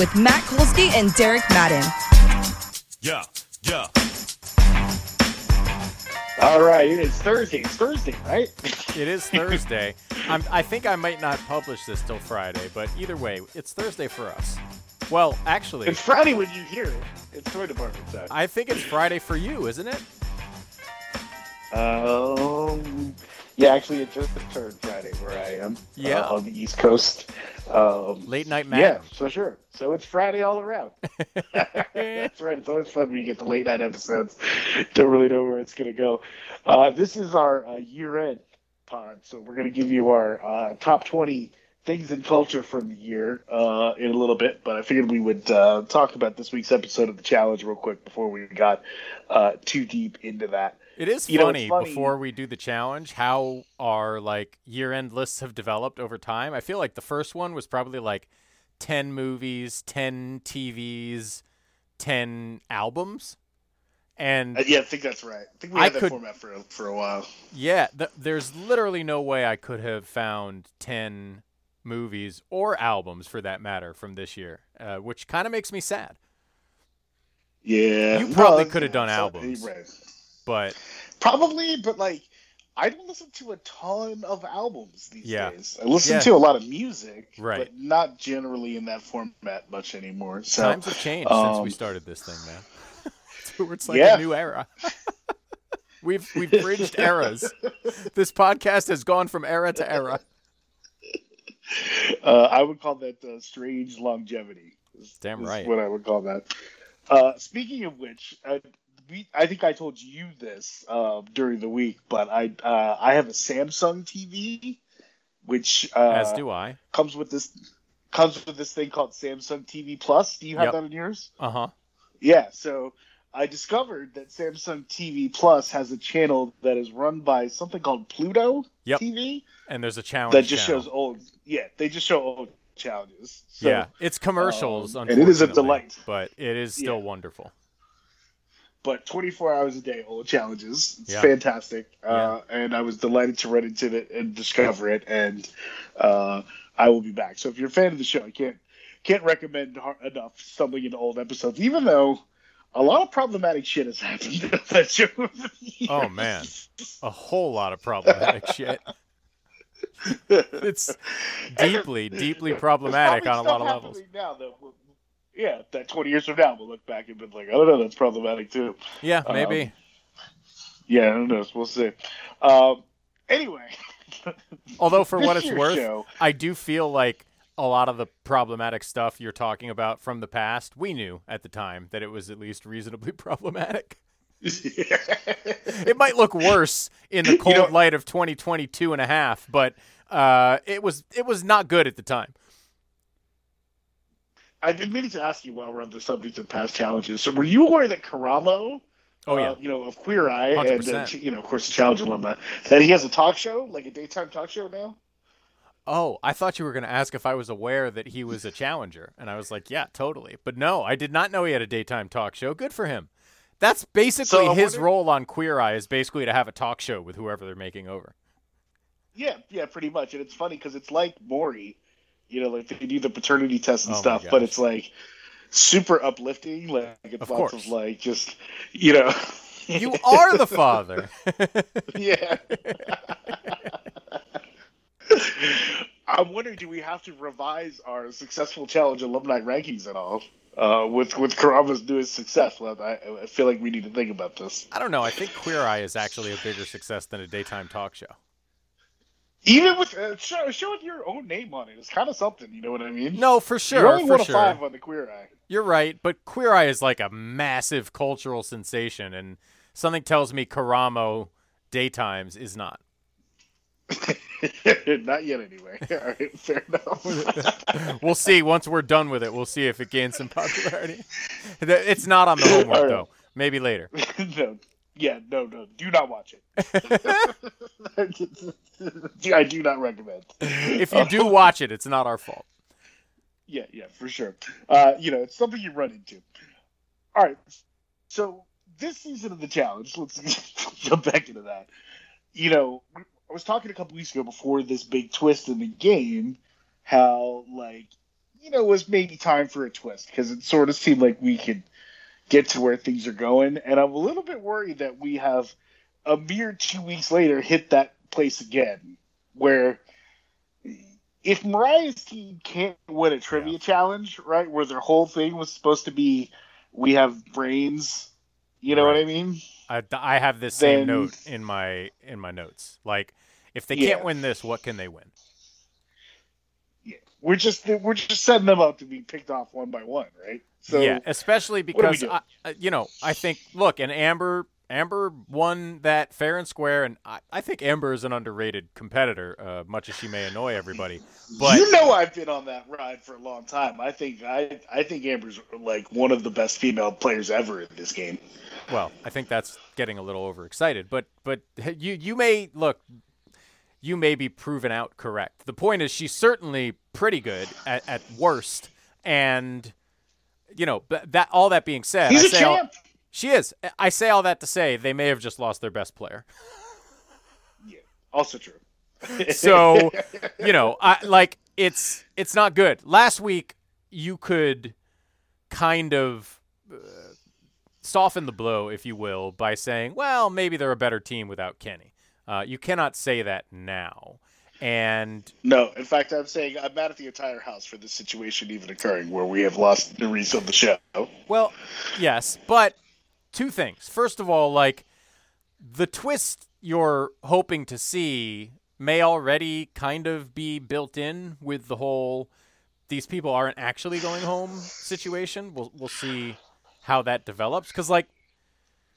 with Matt Kolsky and Derek Madden. Yeah, yeah. All right, it's Thursday. It's Thursday, right? It is Thursday. I'm, I think I might not publish this till Friday, but either way, it's Thursday for us. Well, actually, It's Friday when you hear it. It's toy department time. I think it's Friday for you, isn't it? Um, yeah, actually, it just turned Friday where I am. Yeah. uh, on the East Coast. Um, Late night yeah, Madden. so sure. So it's Friday all around. That's right. It's always fun when you get the late night episodes. Don't really know where it's going to go. Uh, this is our uh, year end pod, so we're going to give you our uh, top 20 things in culture from the year uh, in a little bit. But I figured we would uh, talk about this week's episode of the challenge real quick before we got uh, too deep into that. It is You know, funny, before we do the challenge how our like year-end lists have developed over time. I feel like the first one was probably like 10 movies, 10 TVs, 10 albums. And Uh, yeah, I think that's right. I think we I had that could- format for a, for a while. Yeah, th- there's literally no way I could have found 10 movies or albums for that matter from this year, uh, which kind of makes me sad. Yeah, You probably Well, could have done so- albums. right. But Probably, but like I don't listen to a ton of albums these Yeah. days. I listen Yeah. to a lot of music, Right. but not generally in that format much anymore. So times have changed since we um, started this thing, man. it's, it's like Yeah. a new era. we've we've bridged eras. This podcast has gone from era to era. uh, I would call that uh, strange longevity. is- Damn is right. What I would call that. Uh, speaking of which, uh, we, I think I told you this uh, during the week, but I uh, I have a Samsung TV, which uh, As do I. comes with this comes with this thing called Samsung TV Plus. Do you have Yep. that in yours? Uh huh. Yeah. So I discovered that Samsung TV Plus has a channel that is run by something called Pluto Yep. TV And there's a challenge. that just channel. shows old. Yeah, they just show old challenges. So, yeah, it's commercials, um, and it is a delight. but it is still Yeah. wonderful. But 24 hours a day, old challenges. It's Yeah. fantastic. Uh, and I was delighted to run into it and discover it. And uh, I will be back. So if you're a fan of the show, I can't can't recommend enough stumbling into old episodes, even though a lot of problematic shit has happened on that show. Oh man, a whole lot of problematic shit. It's deeply, deeply problematic on a lot of levels. Now we'll- yeah, that 20 years from now, we'll look back and be like, I don't know, that's problematic too. Yeah, maybe. Um, Yeah, who knows? We'll see. Um, anyway, Although for what it's worth, show- I do feel like a lot of the problematic stuff you're talking about from the past, we knew at the time that it was at least reasonably problematic. It might look worse in the cold know- light of 2022 and a half, but uh, it was it was not good at the time. I've been meaning to ask you while we're on the subject of past challenges. So, were you aware that Karamo, Oh yeah. uh, you know, of Queer Eye, and uh, you know, of course, the challenge alumni, that he has a talk show, like a daytime talk show now? Oh, I thought you were going to ask if I was aware that he was a challenger. And I was like, yeah, totally. But no, I did not know he had a daytime talk show. Good for him. That's basically So his wonder- role on Queer Eye is basically to have a talk show with whoever they're making over. Yeah, yeah, pretty much. And it's funny because it's like Maury, you know, like they do the paternity test and Oh stuff, but it's like super uplifting. Like it's Of lots course. of like just, you know. You are the father. yeah. I'm wondering, do we have to revise our successful challenge alumni rankings at all? Uh, with with Karamo's newest success, well, I, I feel like we need to think about this. I don't know. I think Queer Eye is actually a bigger success than a daytime talk show. Even with uh, show, showing your own name on it is kind of something. You know what I mean? No, for sure. You're only for one of five on the Queer Eye. You're right, but Queer Eye is like a massive cultural sensation, and something tells me Karamo Daytimes is not. Not yet, anyway. All right, fair enough. We'll see once we're done with it. We'll see if it gains some popularity. It's not on the homework right. though. Maybe later. no, yeah, no, no, do not watch it. I do not recommend. If you do watch it, it's not our fault. Yeah, yeah, for sure. Uh, you know, it's something you run into. All right. So this season of the challenge, let's jump back into that. You know, I was talking a couple weeks ago before this big twist in the game, how like, you know, it was maybe time for a twist because it sort of seemed like we could get to where things are going, and I'm a little bit worried that we have a mere two weeks later hit that place again, where if Mariah's team can't win a trivia challenge, right, where their whole thing was supposed to be, we have brains, you know what I mean? I, I have this same note in my in my notes. Like, if they Yeah. can't win this, what can they win? Yeah, we're just we're just setting them up to be picked off one by one, right? So yeah, especially because? I, I- you know I think look, and Amber Amber won that fair and square, and I, I think Amber is an underrated competitor, uh, much as she may annoy everybody. But you know I've been on that ride for a long time. I think I I think Amber's like one of the best female players ever in this game. well, I think that's getting a little overexcited. But but you you may look. You may be proven out correct. The point is, she's certainly pretty good at, at worst, and you know but that. All that being said, He's I a say all- champ. She is. I say all that to say they may have just lost their best player. Yeah, Also true. So, you know, I like it's it's not good. Last week you could kind of uh, soften the blow, if you will, by saying, "Well, maybe they're a better team without Kenny." Uh, you cannot say that now. And No, in fact, I'm saying I'm mad at the entire house for this situation even occurring, where we have lost the reason of the show. Well, yes, but two things. First of all, like the twist you're hoping to see may already kind of be built in with the whole these people aren't actually going home situation. We'll we'll see how that develops cuz like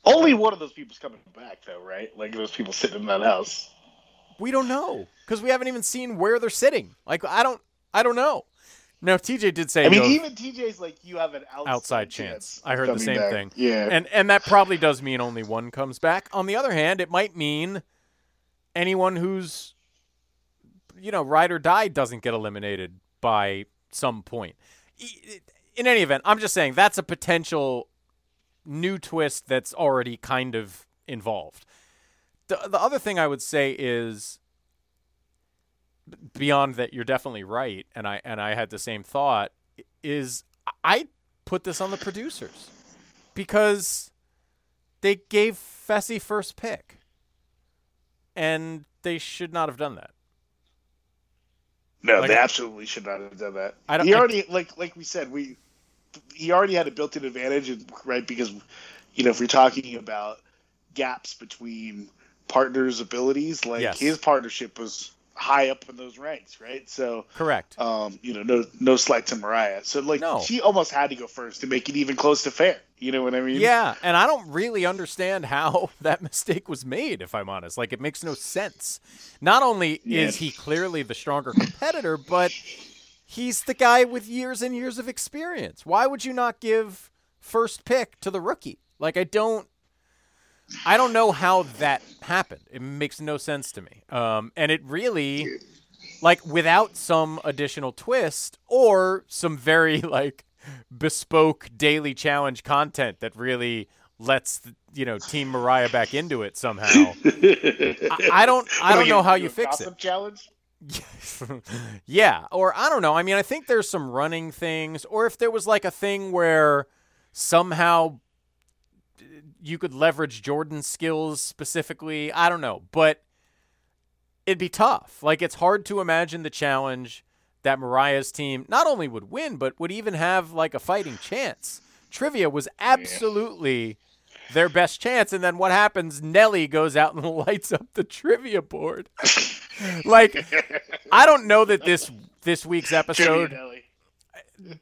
Only one of those people's coming back, though, right? Like those people sitting in that house. We don't know cuz we haven't even seen where they're sitting. Like I don't I don't know. Now TJ did say I mean, no- even TJ's like you have an outside, outside chance. I heard the same back. thing. Yeah, And and that probably does mean only one comes back. On the other hand, it might mean anyone who's you know, ride or die doesn't get eliminated by some point. In any event, I'm just saying that's a potential new twist that's already kind of involved. The the other thing I would say is beyond that you're definitely right and I and I had the same thought is I put this on the producers because they gave Fessy first pick and they should not have done that. no, like- they absolutely should not have done that. I don't- he I- already, like, like we said, we he already had a built-in advantage, right? Because you know, if we're talking about gaps between partners' abilities, like Yes. his partnership was high up in those ranks, right? So, Correct. um, you know, no no slight to Mariah. So, like, No. she almost had to go first to make it even close to fair. You know what I mean? Yeah, and I don't really understand how that mistake was made, if I'm honest. Like, it makes no sense. Not only Yeah. is he clearly the stronger competitor, but he's the guy with years and years of experience. Why would you not give first pick to the rookie? Like, I don't. I don't know how that happened. It makes no sense to me. Um, and it really, like, without some additional twist or some very like bespoke daily challenge content that really lets you know Team Mariah back into it somehow. I, I don't. I don't know how you fix it. Challenge. yeah, or I don't know. I mean, I think there's some running things, or if there was like a thing where somehow you could leverage Jordan's skills specifically. I don't know, but it'd be tough. Like it's hard to imagine the challenge that Mariah's team not only would win, but would even have like a fighting chance. Trivia was absolutely their best chance, and then what happens? Nelly goes out and lights up the trivia board. like I don't know that this this week's episode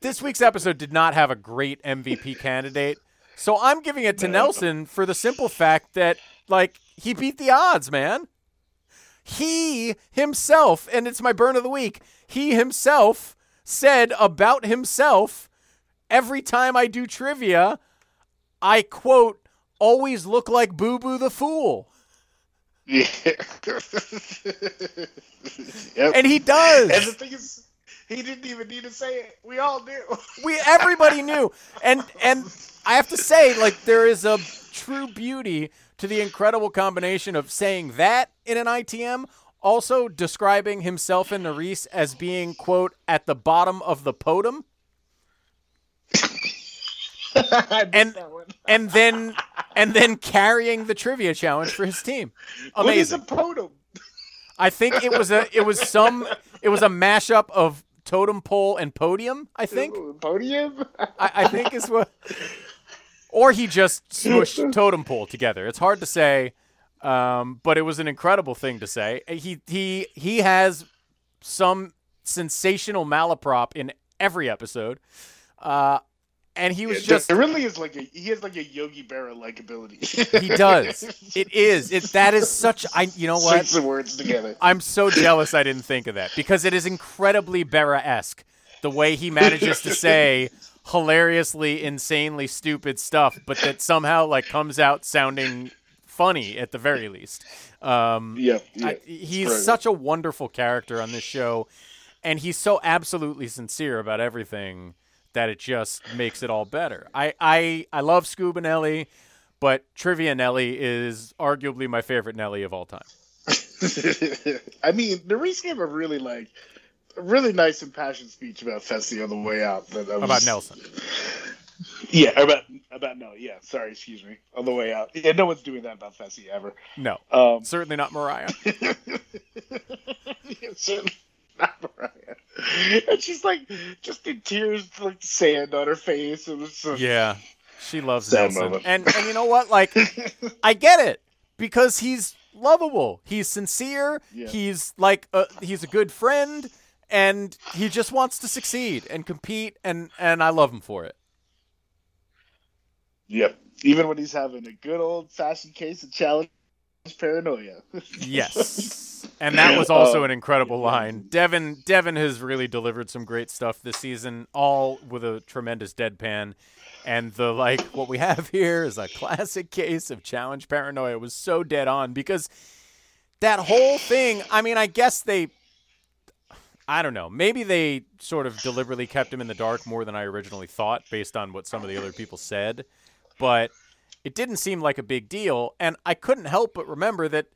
this week's episode did not have a great MVP candidate. So I'm giving it to Nelson for the simple fact that like he beat the odds, man. He himself, and it's my burn of the week, he himself said about himself every time I do trivia, I quote, always look like Boo Boo the Fool. Yeah. yep. And he does. And the thing is, he didn't even need to say it. We all knew. we everybody knew and and i have to say like there is a true beauty to the incredible combination of saying that in an itm also describing himself and Nurys as being quote at the bottom of the podium and and then and then carrying the trivia challenge for his team What is a podium? i think it was a it was some it was a mashup of totem pole and podium i think Podium? I, I think is what. Or he just smushed totem pole together. It's hard to say, um, but it was an incredible thing to say. He he he has some sensational malaprop in every episode, uh, and he was just it really is like a he has like a Yogi Berra like ability. he does. It is it that is such I you know what Strings the words together. I'm so jealous I didn't think of that because it is incredibly Berra esque the way he manages to say hilariously, insanely stupid stuff, but that somehow like comes out sounding funny at the very least. Um, Yeah, yeah. I, he's such a wonderful character on this show, and he's so absolutely sincere about everything that it just makes it all better. I I, I love Scuba Nelly, but Trivia Nelly is arguably my favorite Nelly of all time. I mean, the Nurys gave a really like a really nice impassioned speech about Fessy on the way out. That was, About Nelson. Yeah, about about no, yeah. Sorry, excuse me. On the way out. Yeah, no one's doing that about Fessy ever. No, Um, certainly not Mariah. yeah, certainly not Mariah. And she's like just in tears, like sand on her face. It was so, Yeah, she loves Sad Nelson, moment. and and you know what? Like, I get it because he's lovable. He's sincere. Yeah. He's like a, he's a good friend, and he just wants to succeed and compete, and and I love him for it. Yep. Even when he's having a good old fashioned case of challenge paranoia. Yes. And that was also Oh. an incredible line. Devin Devin has really delivered some great stuff this season, all with a tremendous deadpan. And the like what we have here is a classic case of challenge paranoia. It was so dead on because that whole thing, I mean, I guess they I don't know. Maybe they sort of deliberately kept him in the dark more than I originally thought based on what some of the other people said. But it didn't seem like a big deal. And I couldn't help but remember that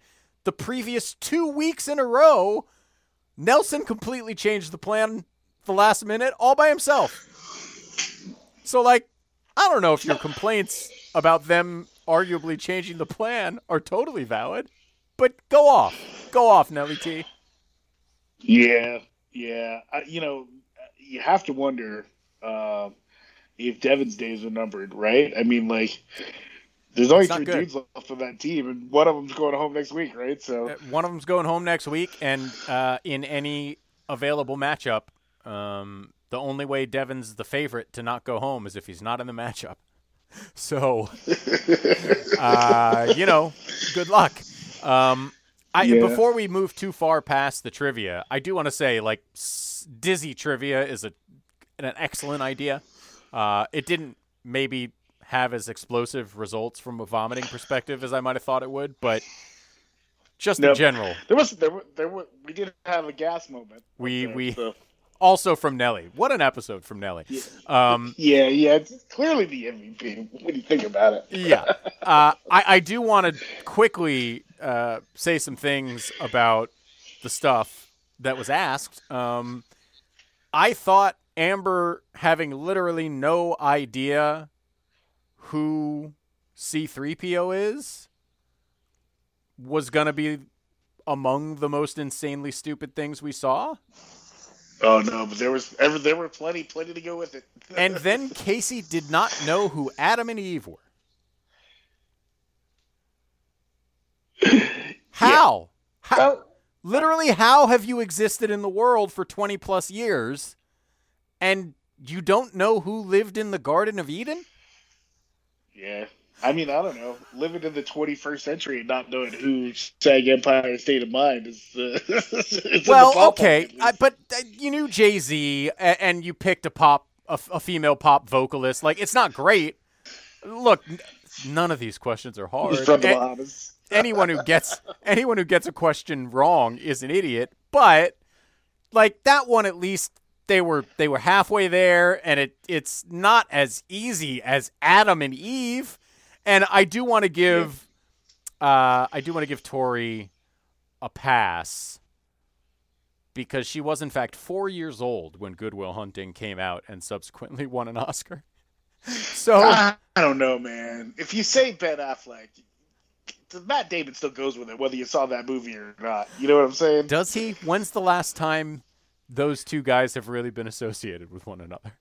the previous two weeks in a row, Nelson completely changed the plan the last minute all by himself. So, like, I don't know if your complaints about them arguably changing the plan are totally valid, but go off. Go off, Nelly T. Yeah, yeah. I, you know, you have to wonder uh, if Devin's days are numbered, right? I mean, like, there's only It's three dudes left on that team, and one of them's going home next week, right? So, Uh, One of them's going home next week, and uh, in any available matchup, um, the only way Devin's the favorite to not go home is if he's not in the matchup. So, uh, you know, good luck. Um, I, Yeah. Before we move too far past the trivia, I do want to say, like, s- dizzy trivia is a an excellent idea. Uh, it didn't maybe have as explosive results from a vomiting perspective as I might have thought it would, but just in general, there was there were, there were we did have a gas moment. We- there, we- so- also from Nelly. What an episode from Nelly. Um, yeah yeah it's clearly the MVP when you think about it. yeah. Uh, I, I do want to quickly uh, say some things about the stuff that was asked. Um, I thought Amber having literally no idea who C3PO is was going to be among the most insanely stupid things we saw. Oh no, but there was ever there were plenty plenty to go with it. And then Casey did not know who Adam and Eve were. How? How? Well, Literally, how have you existed in the world for 20 plus years and you don't know who lived in the Garden of Eden? Yeah. I mean, I don't know. Living in the 21st century and not knowing who sang Empire State of Mind is. Uh, well, okay, I, but uh, you knew Jay Z, and you picked a pop, a, a female pop vocalist. Like, it's not great. Look, n- none of these questions are hard. From the Bahamas. anyone who gets anyone who gets a question wrong is an idiot. But like that one, at least they were they were halfway there, and it it's not as easy as Adam and Eve. And I do want to give uh, I do want to give Tori a pass because she was in fact four years old when Good Will Hunting came out and subsequently won an Oscar. So I I don't know, man. If you say Ben Affleck, Matt Damon still goes with it, whether you saw that movie or not. You know what I'm saying? Does he? When's the last time those two guys have really been associated with one another?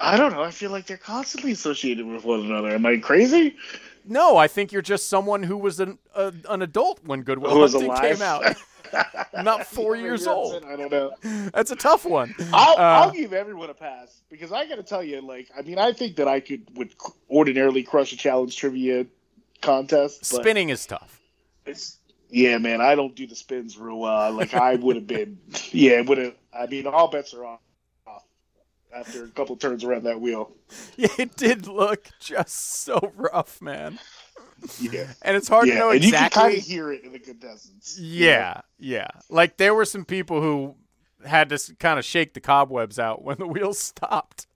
I don't know. I feel like they're constantly associated with one another. Am I crazy? No, I think you're just someone who was an a, an adult when Good Will Who was Hunting alive? came out. Not four years old. I don't know. That's a tough one. I'll, Uh, I'll give everyone a pass because I got to tell you, like, I mean, I think that I could would ordinarily crush a challenge trivia contest. But Spinning is tough. It's, yeah, man, I don't do the spins real well. Like, I would have been, yeah, would have. I mean, all bets are off after a couple turns around that wheel. It did look just so rough, man. Yeah, And it's hard yeah, to know and you can kind of hear it in the contestants. know? Yeah, yeah. Like there were some people who had to kind of shake the cobwebs out when the wheels stopped.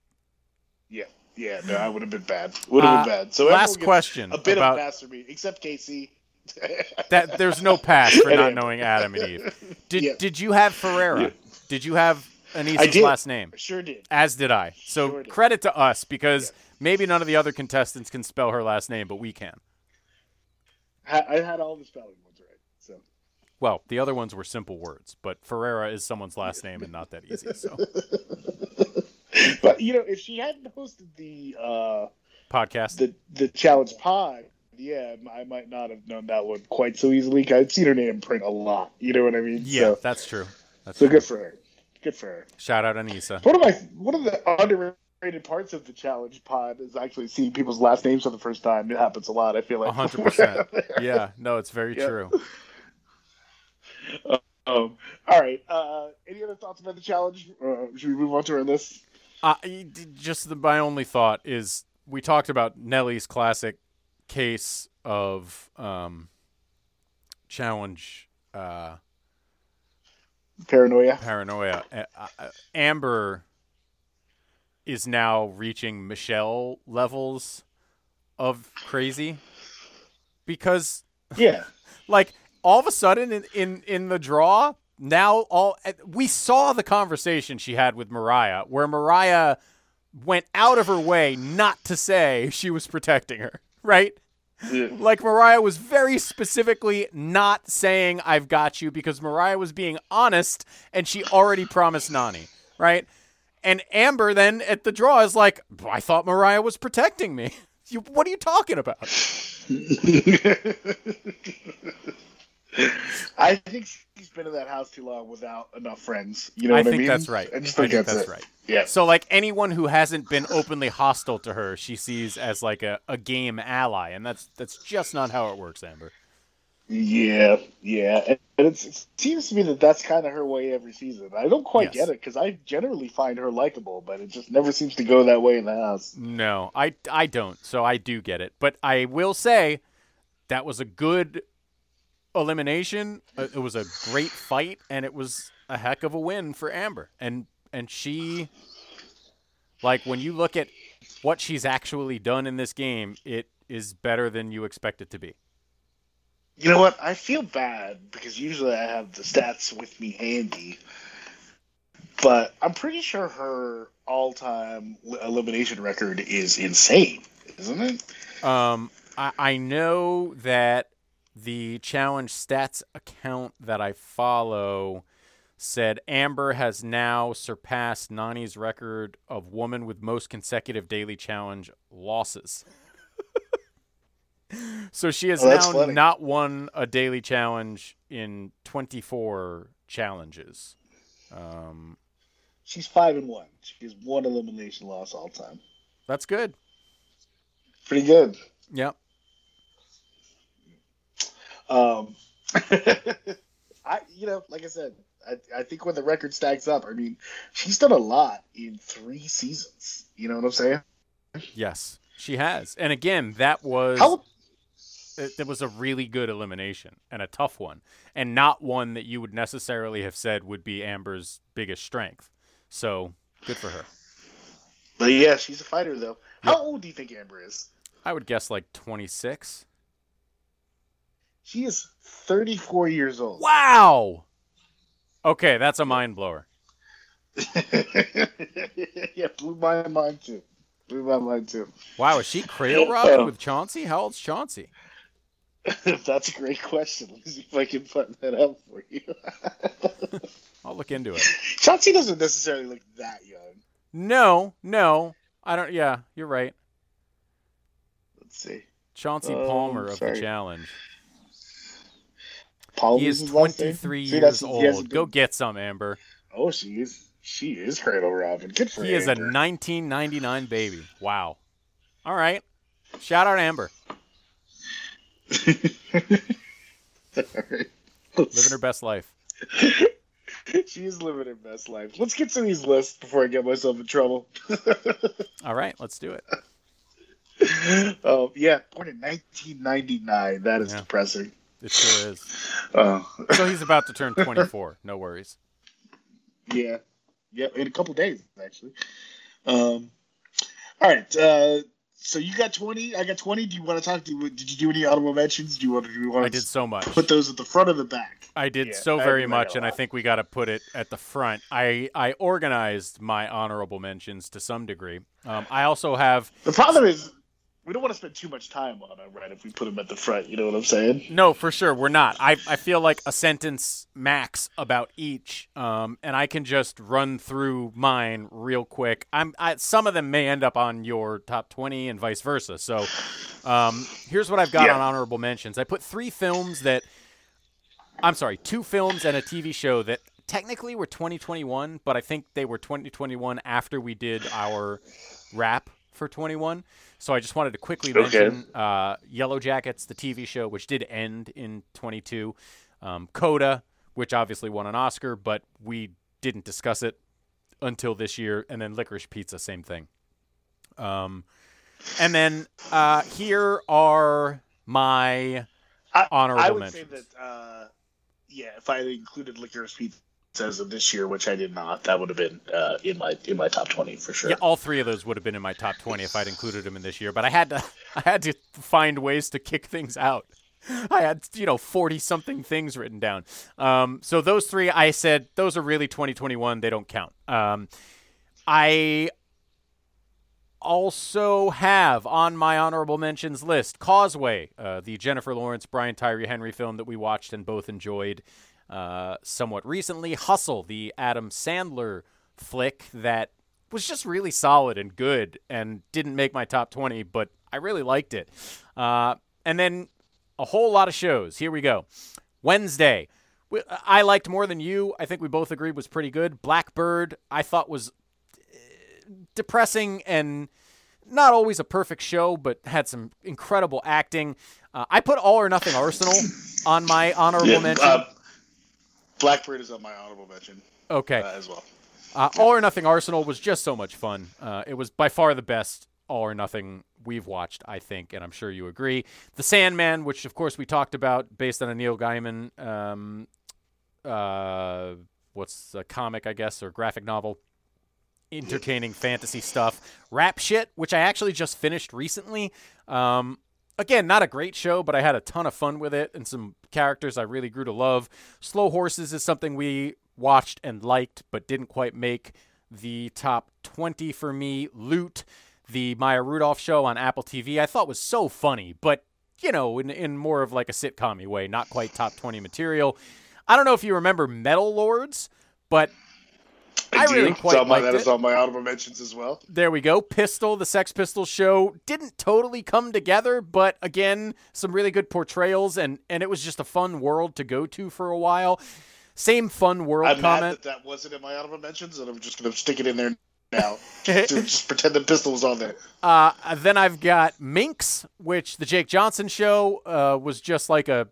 yeah, yeah. No, I would have been bad. Would have Uh, been bad. So last question A bit about- of for me, except Casey. That there's no pass for not knowing Adam and Eve. Did Yeah. did you have Ferreira? Yeah. Did you have I Anissa's last name? Sure did. As did I. So Sure did. credit to us because maybe none of the other contestants can spell her last name, but we can. I had all the spelling ones right. So Well, the other ones were simple words, but Ferreira is someone's last name and not that easy. So but you know, if she hadn't hosted the uh, podcast. the the challenge pod, yeah, I might not have known that one quite so easily. I'd seen her name print a lot. You know what I mean? yeah, So, that's true. That's so true. good for her. Good for her. Shout out Anissa. One of my one of the underrated parts of the challenge pod is actually seeing people's last names for the first time. It happens a lot. I feel like hundred percent. Yeah, no, it's very Yeah. true. Um, all right. Uh, any other thoughts about the challenge? Uh, should we move on to our list? Uh, just the, my only thought is we talked about Nelly's classic case of um, challenge uh, Paranoia. paranoia. Uh, Amber is now reaching Michelle levels of crazy because Yeah. like all of a sudden in, in in the draw now all we saw the conversation she had with mariah where mariah went out of her way not to say she was protecting her right? Yeah. like mariah was very specifically not saying i've got you because mariah was being honest and she already promised nany right? And amber then at the draw is like i thought mariah was protecting me. You, what are you talking about I think she's been in that house too long without enough friends. You know I what I think mean? that's right. I just I think, think that's, that's right. Yeah. So like anyone who hasn't been openly hostile to her, she sees as like a, a game ally, and that's that's just not how it works, Amber. Yeah, yeah, and it seems to me that that's kind of her way every season. I don't quite Yes. get it because I generally find her likable, but it just never seems to go that way in the house. No, I I don't. So I do get it, but I will say that was a good elimination. Uh, It was a great fight, and it was a heck of a win for Amber. And and she, like when you look at what she's actually done in this game, it is better than you expect it to be. You know what? I feel bad because usually I have the stats with me handy, but I'm pretty sure her all-time elimination record is insane, isn't it? Um, I, I know that the challenge stats account that I follow said Amber has now surpassed Nany's record of woman with most consecutive daily challenge losses. so she has Oh, now funny. not won a daily challenge in 24 challenges. Um, She's five and one. She has one elimination loss all time. that's good. Pretty good. Yep. Um, I, you know, like I said, I, I think when the record stacks up, I mean, she's done a lot in three seasons. You know what I'm saying? Yes, she has. And again, that was How? was a really good elimination and a tough one, and not one that you would necessarily have said would be Amber's biggest strength. So good for her. But yeah, she's a fighter though. How old do you think Amber is? I would guess like 26. She is 34 years old. Wow. Okay, that's a mind blower. yeah, blew my mind too. Blew my mind too. Wow, is she cradle robbing with Chauncey? How old's Chauncey? That's a great question. Let me see if I can find that out for you. I'll look into it. Chauncey doesn't necessarily look that young. No, no, I don't. Yeah, you're right. Let's see. Chauncey Oh, Palmer of the challenge. Paul He is his 23 See, years old. Go get some, Amber. Oh, she is. She is Cradle Robin. Good for her. He is a 1999 baby. Wow. All right. Shout out Amber, Alright. living her best life. she is living her best life. Let's get to these lists before I get myself in trouble. All right, let's do it. Oh yeah, born in 1999. That is Yeah. depressing. It sure is. Oh So he's about to turn 24. No worries. yeah, yeah. In a couple days, actually. Um. All right. Uh, so you got 20. I got 20. Do you want to talk? Do did you do any honorable mentions? Do you want to? Do you want I to did so much. put those at the front or the back? I did Yeah, so very much, and I think we got to put it at the front. I I organized my honorable mentions to some degree. Um, I also have The problem is we don't want to spend too much time on them, right? If we put them at the front, you know what I'm saying? no for sure we're not. I I feel like a sentence max about each, um, and I can just run through mine real quick. I'm I, some of them may end up on your top twenty and vice versa. So um, here's what I've got Yeah. on honorable mentions. I put three films that I'm sorry, two films and a TV show that technically were 2021, but I think they were 2021 after we did our wrap for 21. So I just wanted to quickly Okay. mention uh, Yellow Jackets, the TV show, which did end in 22. Um, Coda, which obviously won an Oscar, but we didn't discuss it until this year. And then Licorice Pizza, same thing. Um, and then uh, here are my I, honorable I would mentions. say that, uh, yeah, if I had included Licorice Pizza as of this year, which I did not, that would have been uh, in my in my top 20 for sure. Yeah, all three of those would have been in my top 20 if I'd included them in this year, but I had to I had to find ways to kick things out. I had, you know, 40 something things written down. Um, so those three I said those are really 2021, they don't count. Um, I also have on my honorable mentions list Causeway, uh, the Jennifer Lawrence, Brian Tyree Henry film that we watched and both enjoyed uh, somewhat recently. Hustle, the Adam Sandler flick that was just really solid and good and didn't make my top 20, but I really liked it. Uh, and then a whole lot of shows. Here we go. Wednesday. we- I liked more than you. I think we both agreed was pretty good. Blackbird, I thought was depressing and not always a perfect show, but had some incredible acting. Uh, I put All or Nothing Arsenal on my honorable Yeah, mention. uh, Blackbird is on my honorable mention okay. uh, as well. Uh, All or Nothing Arsenal was just so much fun. Uh, it was by far the best All or Nothing we've watched, I think, and I'm sure you agree. The Sandman, which of course we talked about, based on a Neil Gaiman, um, uh, what's a comic, I guess, or graphic novel. Entertaining fantasy stuff. Rap shit, which I actually just finished recently. Um, again, not a great show, but I had a ton of fun with it and some characters I really grew to love. Slow Horses is something we watched and liked, but didn't quite make the top 20 for me. Loot, the Maya Rudolph show on Apple TV, I thought was so funny, but you know, in, in more of like a sitcom way, not quite top 20 material. I don't know if you remember Metal Lords, but I do. really It's quite on my, liked that it. is on my honorable mentions as well. There we go. Pistol, the Sex Pistols show didn't totally come together, but again, some really good portrayals and and it was just a fun world to go to for a while. Same fun world I'm mad comment. that that wasn't in my honorable mentions, and I'm just going to stick it in there now. to just pretend the pistol was on there. Uh, then I've got Minx, which the Jake Johnson show uh, was just like a,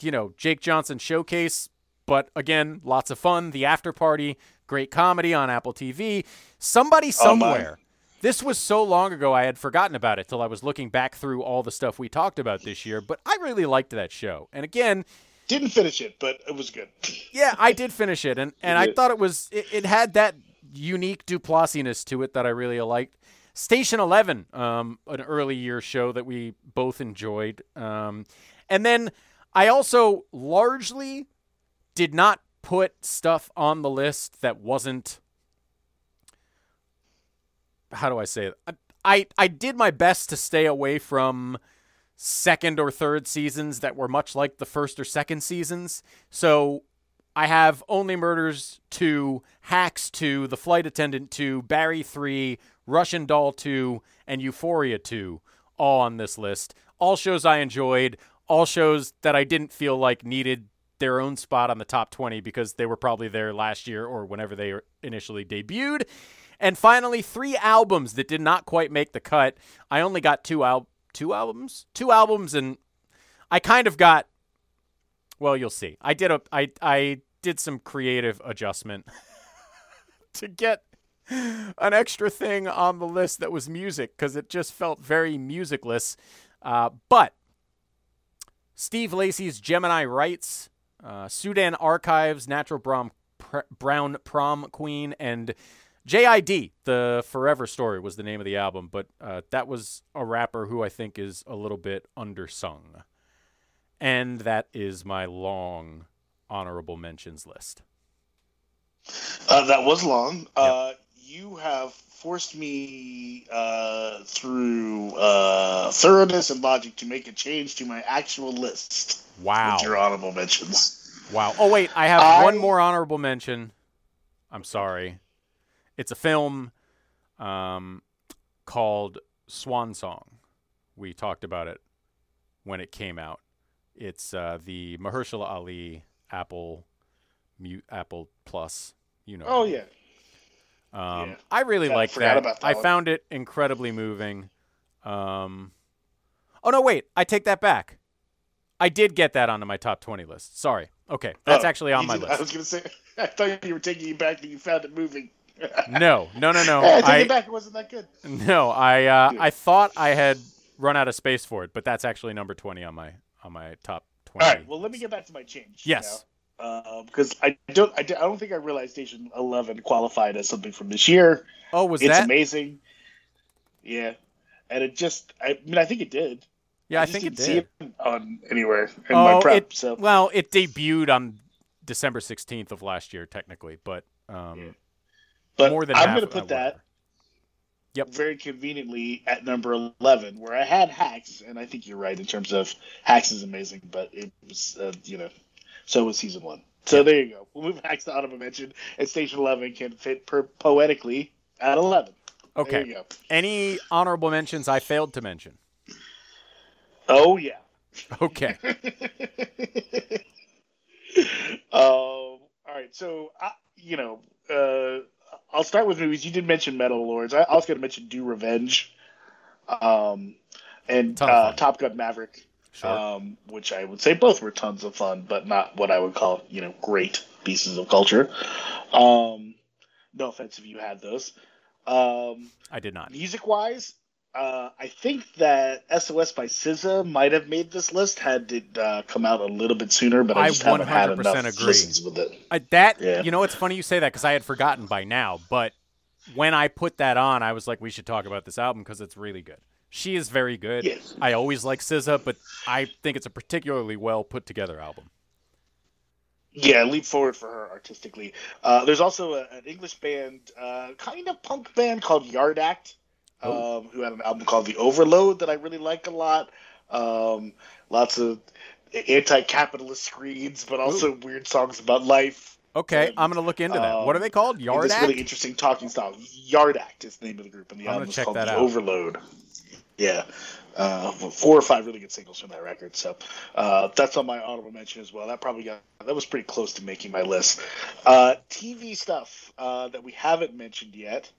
you know, Jake Johnson showcase, but again, lots of fun. The After Party, great comedy on Apple TV. Somebody Oh, somewhere. this was so long ago, I had forgotten about it till I was looking back through all the stuff we talked about this year. But I really liked that show. And again, Didn't finish it, but it was good. yeah, I did finish it, and and I thought it was it, it had that unique Duplassiness to it that I really liked. Station Eleven, um, an early year show that we both enjoyed, um, and then I also largely did not put stuff on the list that wasn't. How do I say it? I, I I did my best to stay away from second or third seasons that were much like the first or second seasons. So I have Only Murders 2, Hacks 2, The Flight Attendant 2, Barry 3, Russian Doll 2, and Euphoria 2 all on this list. All shows I enjoyed, all shows that I didn't feel like needed their own spot on the top 20 because they were probably there last year or whenever they initially debuted. And finally, three albums that did not quite make the cut. I only got two al- two albums, two albums, and I kind of got. Well, you'll see. I did a I I did some creative adjustment to get an extra thing on the list that was music because it just felt very musicless. Uh, but Steve Lacey's Gemini Rights, uh, Sudan Archives, Natural Brown, Pr- Brown Prom Queen, and JID, The Forever Story was the name of the album, but uh, that was a rapper who I think is a little bit undersung. And that is my long honorable mentions list. Uh, that was long. Uh, you have forced me uh, through uh, thoroughness and logic to make a change to my actual list. Wow. With your honorable mentions. Wow. Oh wait, I have I- one more honorable mention. I'm sorry. It's a film um, called Swan Song. We talked about it when it came out. It's uh, the Mahershala Ali Apple Apple Plus. You know. Oh yeah. Um, Yeah. I really Yeah, I like that. that I one. found it incredibly moving. Um, oh no, wait! I take that back. I did get that onto my top twenty list. Sorry. Okay, that's Oh, actually on my did- I list. was gonna say. I thought you were taking it back and you found it moving. No, no, no, no. I take I it back. It wasn't that good. no, I uh. I thought I had run out of space for it, but that's actually number twenty on my on my top twenty. All right. Well, let me get back to my change. Yes. Because I don't, I, don't- I don't think I realized Station Eleven qualified as something from this year. Oh, was it's that? amazing. Yeah, and it just, I mean, I think it did. Yeah, I just think it did. See it on anywhere in oh, my prep. it, so well, it debuted on December sixteenth of last year, technically, but um, Yeah. but more than I'm going to uh, put that. Yep. very conveniently at number 11, where I had Hacks, and I think you're right in terms of Hacks is amazing, but it was, uh, you know, so was season one. So there you go. We'll move back to honorable mention, and Station 11 can fit per- poetically at 11. There Okay. you go. Any honorable mentions I failed to mention? Oh, yeah. Okay. um, all right, so I, you know, uh, I'll start with movies. You did mention Metal Lords. I, I was going to mention Do Revenge, um, and uh. Top Gun Maverick, Sure. um, which I would say both were tons of fun, but not what I would call you know great pieces of culture. Um, no offense if you had those. Um, I did not. Music wise, uh, I think that SOS by SZA might have made this list had it uh, come out a little bit sooner, but I, I just haven't had 100% enough agree. listens with it. I, that Yeah. you know, it's funny you say that because I had forgotten by now. But when I put that on, I was like, we should talk about this album because it's really good. She is very good. Yes. I always like SZA, but I think it's a particularly well put together album. Yeah, leap forward for her artistically. Uh, there's also a, an English band, uh, kind of punk band called Yard Act, Oh. um, who had an album called The Overload that I really like a lot. Um, lots of anti-capitalist screeds, but also weird songs about life. Okay, And, I'm gonna look into that. what are um, they called? And Yard this Act. really interesting talking style. Yard Act is the name of the group, and the I'm album is check called that The out. Overload. Yeah, uh, four or five really good singles from that record. So uh, that's on my honorable mention as well. That probably got that was pretty close to making my list. Uh, TV stuff uh, that we haven't mentioned yet.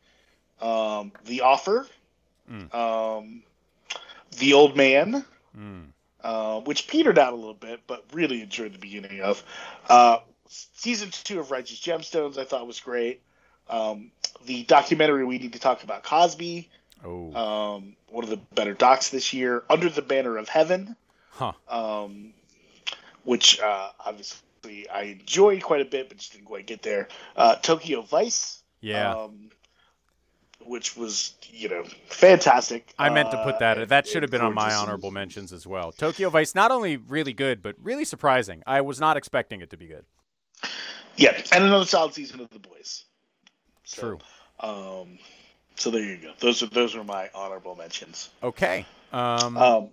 um, The Offer, um, The Old Man, uh, which petered out a little bit, but really enjoyed the beginning of. Uh, season two of Righteous Gemstones, I thought was great. Um, the documentary we need to talk about Cosby, Oh, um, one of the better docs this year. Under the Banner of Heaven, huh. um, which uh, obviously I enjoyed quite a bit, but just didn't quite get there. Uh, Tokyo Vice, Yeah. um, which was you know fantastic. I meant to put uh, that. and- that should have been on my honorable mentions as well. Tokyo Vice, not only really good, but really surprising. I was not expecting it to be good. Yeah, and another solid season of The Boys. So, True. Um, so there you go. Those are those are my honorable mentions. Okay. Um, Um,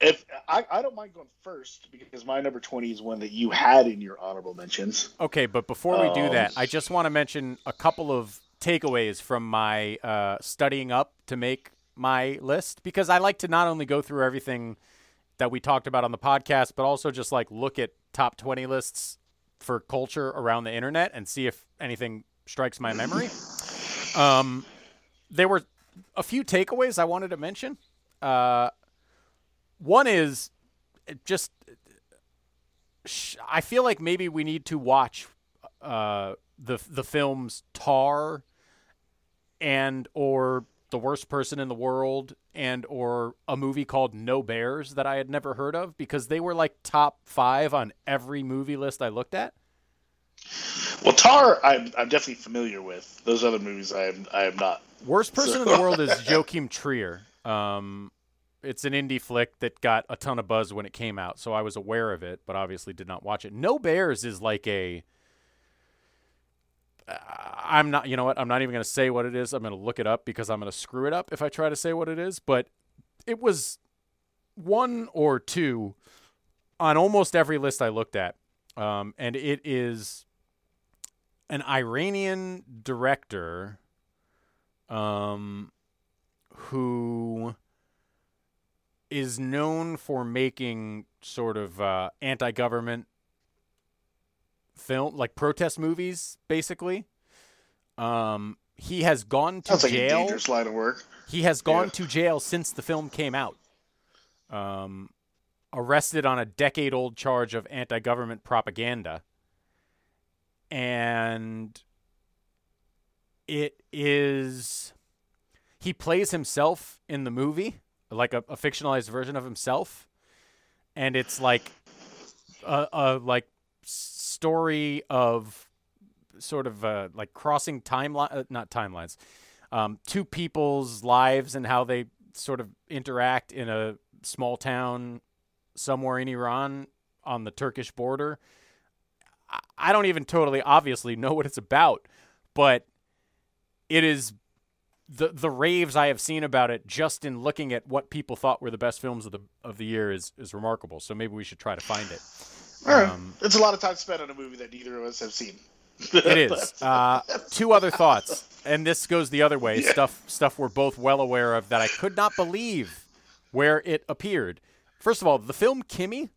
if I, I don't mind going first because my number twenty is one that you had in your honorable mentions. okay, but before we do um, that, I just want to mention a couple of takeaways from my uh, studying up to make my list because I like to not only go through everything that we talked about on the podcast, but also just like look at top 20 lists for culture around the internet and see if anything strikes my memory. Um, there were a few takeaways I wanted to mention. Uh, one is just I feel like maybe we need to watch uh, the the films Tar and or The Worst Person in the World and or a movie called No Bears that I had never heard of because they were like top 5 on every movie list I looked at. Well, Tar, I'm, I'm definitely familiar with. Those other movies, I am I am not. Worst person in the world is Joachim Trier. Um, it's an indie flick that got a ton of buzz when it came out, so I was aware of it, but obviously did not watch it. No Bears is like a. I'm not. You know what? I'm not even going to say what it is. I'm going to look it up because I'm going to screw it up if I try to say what it is. But it was one or two on almost every list I looked at, um, and it is an Iranian director um, who is known for making sort of uh, anti-government film, like protest movies, basically. Um, he has gone to Sounds like jail. dangerous line of work. He has gone Yeah. to jail since the film came out. Um, arrested on a decade old charge of anti government propaganda. And it is. He plays himself in the movie, like a, a fictionalized version of himself. And it's like a, a like story of sort of uh, like crossing timeline, uh, not timelines, um, two people's lives and how they sort of interact in a small town somewhere in Iran on the Turkish border. I- don't even totally obviously know what it's about, but it is the the raves I have seen about it just in looking at what people thought were the best films of the of the year is is remarkable. So maybe we should try to find it. All right. Um, it's a lot of time spent on a movie that neither of us have seen. It is. Uh, two other thoughts, and this goes the other way. Stuff stuff we're both well aware of that I could not believe where it appeared. First of all, the film Kimi,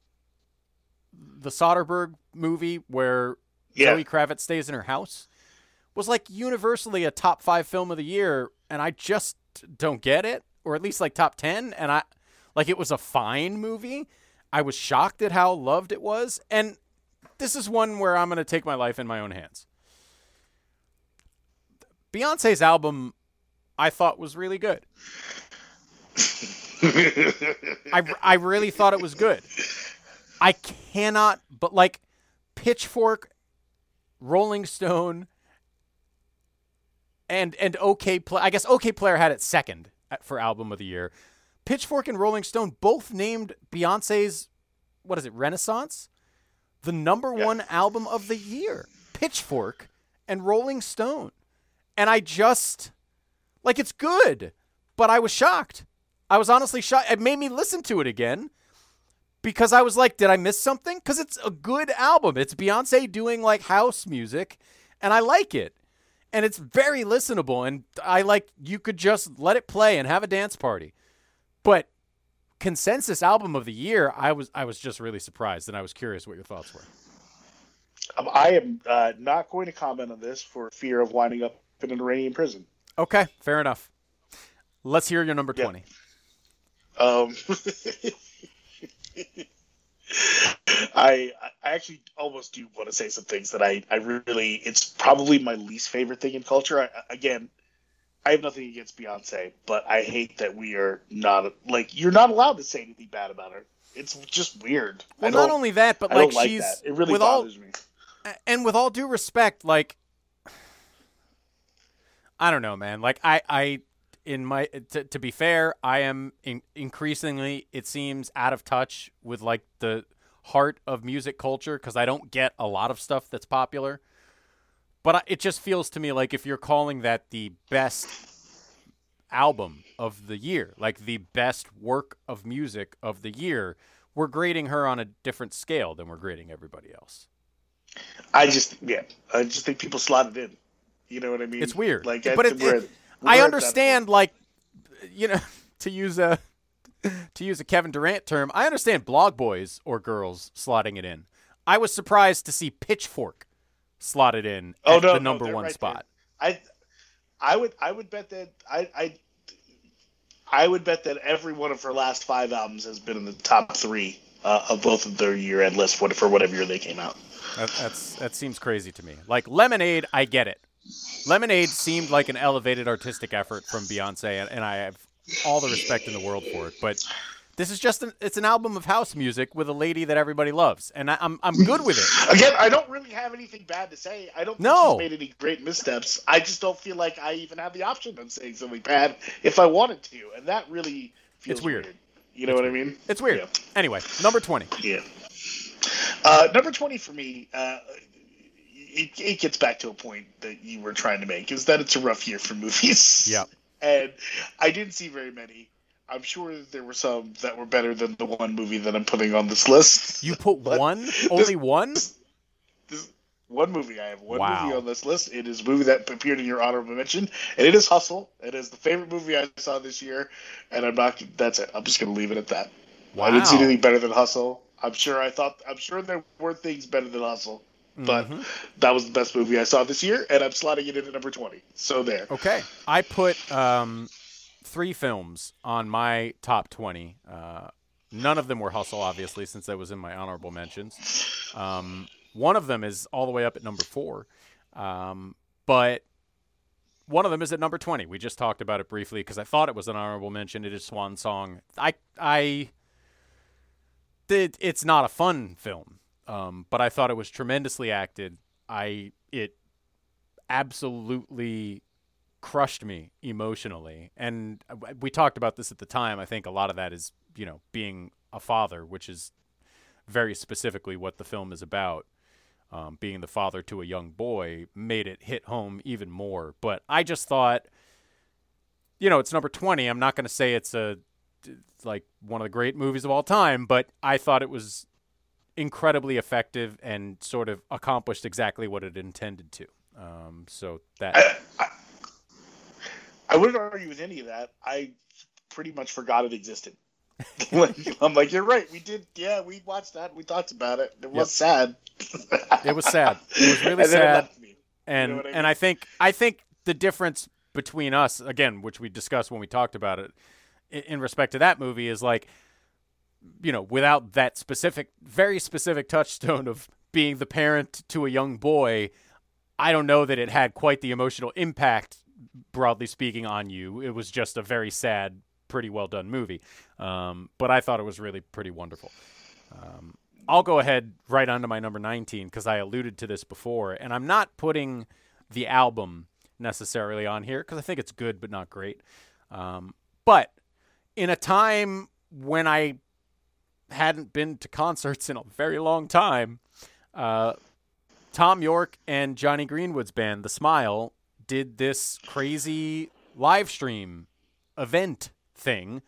the Soderbergh movie where Yeah. Zoe Kravitz stays in her house, was like universally a top five film of the year, and I just don't get it, or at least like top ten. And I like it was a fine movie. I was shocked at how loved it was, and this is one where I'm to take my life in my own hands. Beyonce's album, I thought was really good. I, I really thought it was good. I cannot, but like Pitchfork, Rolling Stone, and and OK Play. I guess Okayplayer had it second for album of the year. Pitchfork and Rolling Stone both named Beyonce's what is it Renaissance the number one album of the year. Pitchfork and Rolling Stone, and I just like it's good, but I was shocked. I was honestly shocked. It made me listen to it again because I was like, did I miss something? Because it's a good album. It's Beyonce doing like house music, and I like it. And it's very listenable. And I like, you could just let it play and have a dance party. But consensus album of the year, I was I was just really surprised, and I was curious what your thoughts were. Um, I am uh, not going to comment on this for fear of winding up in an Iranian prison. Okay, fair enough. Let's hear your number Yeah. 20. Um, I I actually almost do want to say some things that I I really it's probably my least favorite thing in culture. I, again, I have nothing against Beyonce, but I hate that we are not like you're not allowed to say anything bad about her. It's just weird. Well, not only that, but I like like she's that. It really with all bothers me. and with all due respect, like I don't know, man. Like I, I, in my to, to be fair, I am in, increasingly it seems out of touch with like the heart of music culture because I don't get a lot of stuff that's popular. But I, it just feels to me like if you're calling that the best album of the year, like the best work of music of the year, we're grading her on a different scale than we're grading everybody else. I just yeah, I just think people slot it in. You know what I mean? It's weird. Like, but it, it- I understand, like, you know, to use a to use a Kevin Durant term, I understand blog boys or girls slotting it in. I was surprised to see Pitchfork slotted in Oh at no, the number they're one right spot. there. I, I would, I would bet that I, I, I would bet that every one of her last five albums has been in the top three uh, of both of their year-end lists for for whatever year they came out. That, that's that seems crazy to me. Like Lemonade, I get it. Lemonade seemed like an elevated artistic effort from Beyonce, and, and I have all the respect in the world for it. But this is just an, it's an album of house music with a lady that everybody loves, and I, I'm I'm good with it. Again, I don't really have anything bad to say. I don't think No. made any great missteps. I just don't feel like I even have the option of saying something bad if I wanted to, and that really feels It's weird. You know what I mean? It's weird. Yeah. Anyway, number twenty. Yeah. Uh, number 20 for me, uh, it, it gets back to a point that you were trying to make, is that it's a rough year for movies. Yep. And I didn't see very many. I'm sure there were some that were better than the one movie that I'm putting on this list. You put one, only one. This one movie. I have one Wow. movie on this list. It is a movie that appeared in your honorable mention, and it is Hustle. It is the favorite movie I saw this year, and I'm not. That's it. I'm just gonna leave it at that. I didn't see Wow. anything better than Hustle. I'm sure I thought. I'm sure there were things better than Hustle, but Mm-hmm. that was the best movie I saw this year, and I'm slotting it in at number 20. So there. Okay, I put um, three films on my top twenty. Uh, none of them were Hustle, obviously, since that was in my honorable mentions. Um, one of them is all the way up at number four, um, but one of them is at number twenty. We just talked about it briefly because I thought it was an honorable mention. It is Swan Song. I I it, it's not a fun film, um, but I thought it was tremendously acted. I it absolutely crushed me emotionally, and we talked about this at the time. I think a lot of that is you know being a father, which is very specifically what the film is about. Um, being the father to a young boy made it hit home even more. But I just thought, you know, it's number 20. I'm not going to say it's a like one of the great movies of all time, but I thought it was incredibly effective and sort of accomplished exactly what it intended to. Um, so that I, I, I wouldn't argue with any of that. I pretty much forgot it existed. like, I'm like, you're right. We did. Yeah, we watched that. We talked about it. It was Yep. sad. it was sad. It was really And sad. and what I and mean? I think I think the difference between us again, which we discussed when we talked about it, in respect to that movie, is like, you know, without that specific, very specific touchstone of being the parent to a young boy, I don't know that it had quite the emotional impact, broadly speaking, on you. It was just a very sad, pretty well done movie. Um, but I thought it was really pretty wonderful. Um, I'll go ahead right on to my number 19 because I alluded to this before, and I'm not putting the album necessarily on here because I think it's good but not great. Um, but in a time when I hadn't been to concerts in a very long time, uh, Thom Yorke and Jonny Greenwood's band, The Smile, did this crazy live stream event thing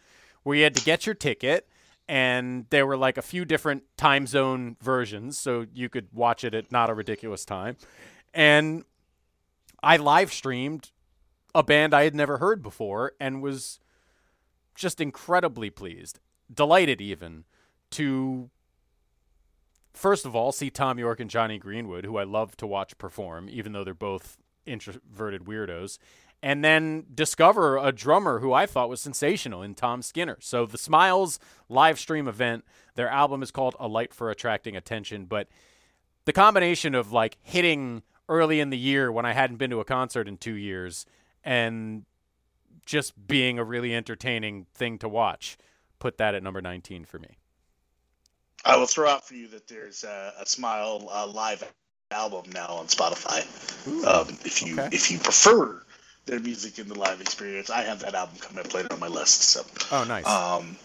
where you had to get your ticket and there were like a few different time zone versions so you could watch it at not a ridiculous time. And i live streamed a band i had never heard before and was just incredibly pleased delighted even to first of all see Thom Yorke and Jonny Greenwood who i love to watch perform even though they're both introverted weirdos and then discover a drummer who I thought was sensational in Tom Skinner. So the Smiles live stream event, their album is called A Light for Attracting Attention, but the combination of like hitting early in the year when I hadn't been to a concert in 2 years and just being a really entertaining thing to watch put that at number 19 for me. I will throw out for you that there's a, a Smile uh, live album now on Spotify. Um, if you okay. if you prefer their music in the live experience, I have that album coming up later on my list. So, Oh, nice. um,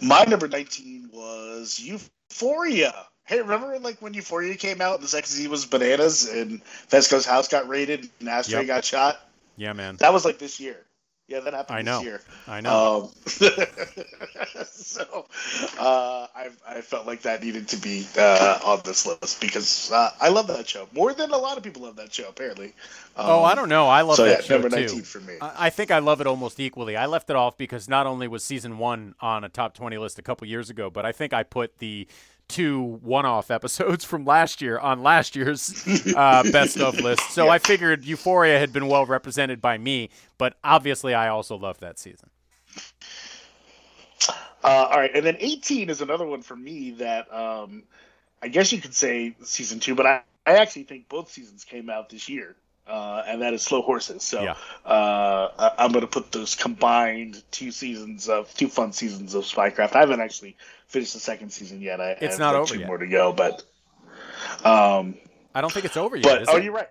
my number 19 was Euphoria. Hey, remember like when Euphoria came out, the season was bananas, and Fezco's house got raided, and Ashtray Yep. got shot. yeah, man. That was like this year. Yeah, that happened I this know. year. I know. Um, so uh, I, I felt like that needed to be uh, on this list because uh, I love that show more than a lot of people love that show. Apparently. Um, Oh, I don't know. I love so that yeah, show number too. 19 for me. I I think I love it almost equally. I left it off because not only was season one on a top 20 list a couple years ago, but I think I put the two one-off episodes from last year on last year's uh, best of list. So I figured Euphoria had been well represented by me, but obviously I also loved that season. Uh, all right, and then 18 is another one for me that um, I guess you could say season two, but I, I actually think both seasons came out this year, uh, and that is Slow Horses. So Yeah. uh, I- I'm going to put those combined two seasons of two fun seasons of Spycraft. I haven't actually finished the second season yet. I, It's I've not over two yet. more to go, but um, I don't think it's over yet. but oh, it? you're right.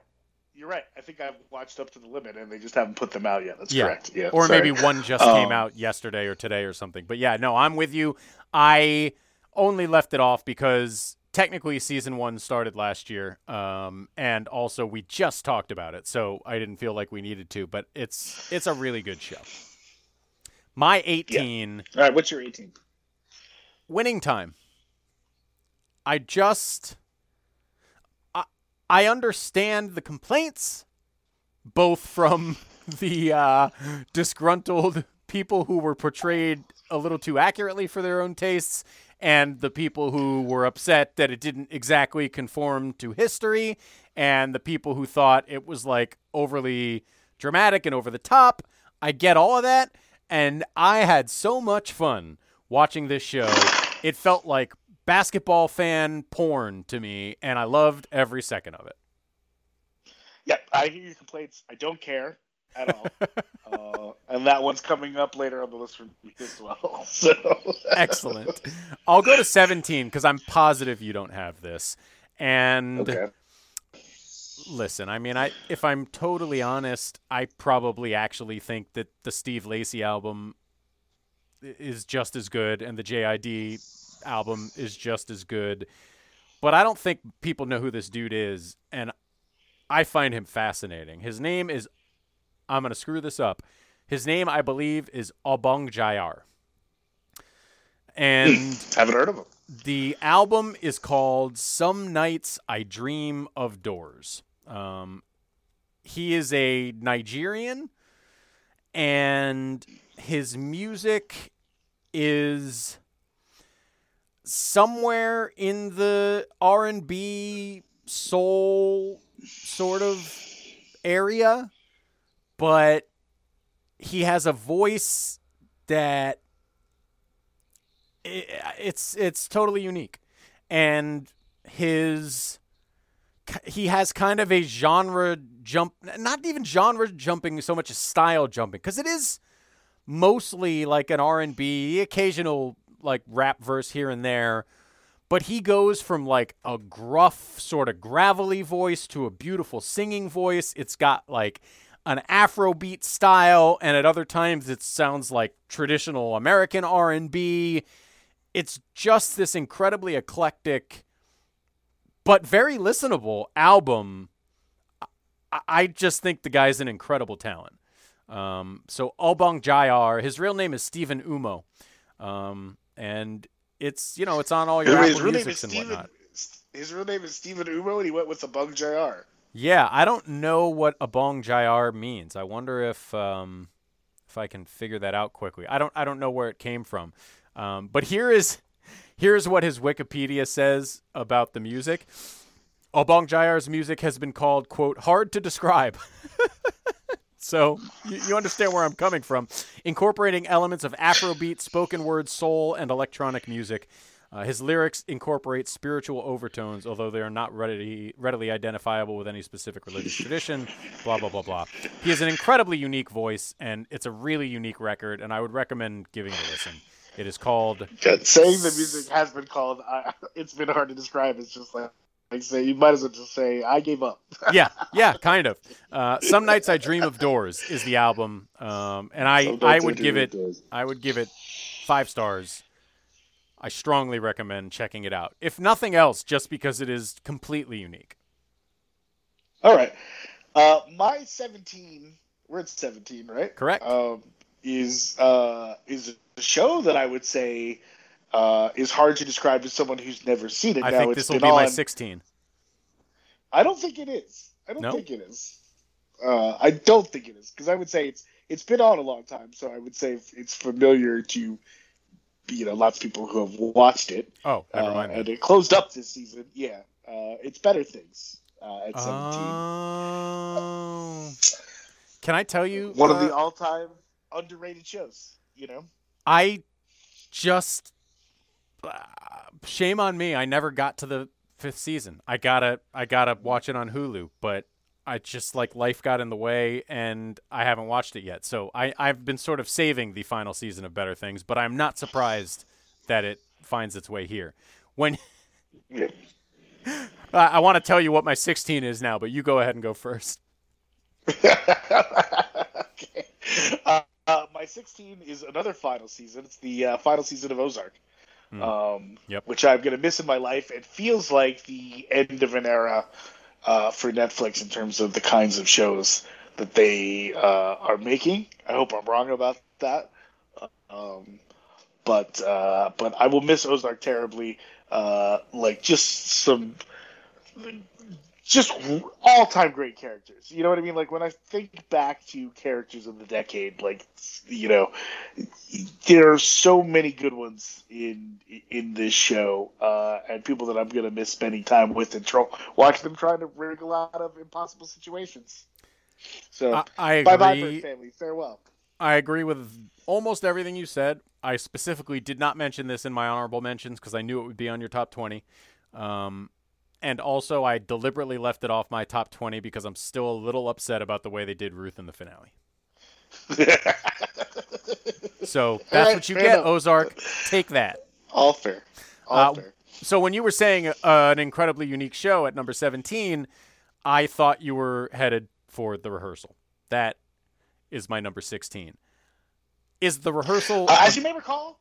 You're right. I think I've watched up to the limit, and they just haven't put them out yet. That's yeah. correct. Yeah, or sorry. maybe one just came Um, out yesterday or today or something. But yeah, no, I'm with you. I only left it off because technically season one started last year, um, and also we just talked about it, so I didn't feel like we needed to. But it's it's a really good show. My 18 All right, what's your 18? Winning time. I just I, I understand the complaints both from the uh, disgruntled people who were portrayed a little too accurately for their own tastes and the people who were upset that it didn't exactly conform to history and the people who thought it was like overly dramatic and over the top. I get all of that and I had so much fun watching this show. It felt like basketball fan porn to me and I loved every second of it. Yeah, I hear your complaints. I don't care at all. uh, and that one's coming up later on the list for me as well. So Excellent. I'll go to 17 because I'm positive you don't have this. And okay. listen, I mean, I if I'm totally honest, I probably actually think that the Steve Lacy album is just as good, and the JID album is just as good. But I don't think people know who this dude is, and I find him fascinating. His name is I'm gonna screw this up. His name, I believe, is Obongjayar. And Haven't heard of him. the album is called Some Nights I Dream of Doors. Um, he is a Nigerian, and his music is somewhere in the R&B soul sort of area, but he has a voice that it's it's totally unique. And his he has kind of a genre jump not even genre jumping so much as style jumping because it is mostly like an r&b occasional like rap verse here and there but he goes from like a gruff sort of gravelly voice to a beautiful singing voice. It's got like an afrobeat style and at other times it sounds like traditional american r&b it's just this incredibly eclectic but very listenable album. I just think the guy's an incredible talent um, so Obongjayar, his real name is Steven Umoh, um, and it's you know it's on all your his Apple real name is Musics and Stephen. whatnot. His real name is Steven Umoh, and he went with the Bug Jr. Yeah, I don't know what Obongjayar means. I wonder if um, if I can figure that out quickly. I don't I don't know where it came from. Um, but here is here's what his Wikipedia says about the music. Obongjayar's music has been called quote hard to describe. So you, you understand where I'm coming from. Incorporating elements of Afrobeat, spoken word, soul, and electronic music. Uh, his lyrics incorporate spiritual overtones, although they are not readily, readily identifiable with any specific religious tradition. Blah, blah, blah, blah. He has an incredibly unique voice, and it's a really unique record, and I would recommend giving it a listen. It is called saying the music has been called. I, it's been hard to describe. It's just like like say you might as well just say I gave up. yeah, yeah, kind of. Uh, Some nights I dream of doors is the album, um, and I Some I Nights I would give it Doors. I would give it five stars. I strongly recommend checking it out. If nothing else, just because it is completely unique. All right. Uh, my 17, we're at 17, right? Correct. Um, is uh, is a show that I would say uh, is hard to describe to someone who's never seen it. I now, think this will be my 16. I don't think it is. I don't No? think it is. Uh, I don't think it is because I would say it's it's been on a long time, so I would say it's familiar to you know lots of people who have watched it. Oh, never Uh, mind. and it closed up this season. Yeah, uh, it's better things uh, at 17. Oh. Can I tell you One of uh, the all-time underrated shows. You know. I just uh, shame on me. I never got to the fifth season. I gotta I gotta watch it on Hulu, but I just like life got in the way and I haven't watched it yet. So I I've been sort of saving the final season of Better Things, but I'm not surprised that it finds its way here. When. I, I want to tell you what my 16 is now, but you go ahead and go first. okay. Uh, uh, my 16 is another final season. It's the uh, final season of Ozark, um, Yep. which I'm going to miss in my life. It feels like the end of an era uh, for Netflix in terms of the kinds of shows that they uh, are making. I hope I'm wrong about that. Um, but uh, but I will miss Ozark terribly. Uh, like just some just all time great characters. You know what I mean? Like when I think back to characters of the decade, like you know, there are so many good ones in in this show, uh, and people that I'm gonna miss spending time with and tro- watch them trying to wriggle out of impossible situations. So I, I bye bye, agree. Family. Farewell. I agree with almost everything you said. I specifically did not mention this in my honorable mentions because I knew it would be on your top 20. Um, and also, I deliberately left it off my top 20 because I'm still a little upset about the way they did Ruth in the finale. So that's right, what you get, enough. Ozark. Take that. All fair. All Uh, fair. So when you were saying uh, an incredibly unique show at number 17, I thought you were headed for the rehearsal. That is my number 16. Is the rehearsal? Uh, as you may recall,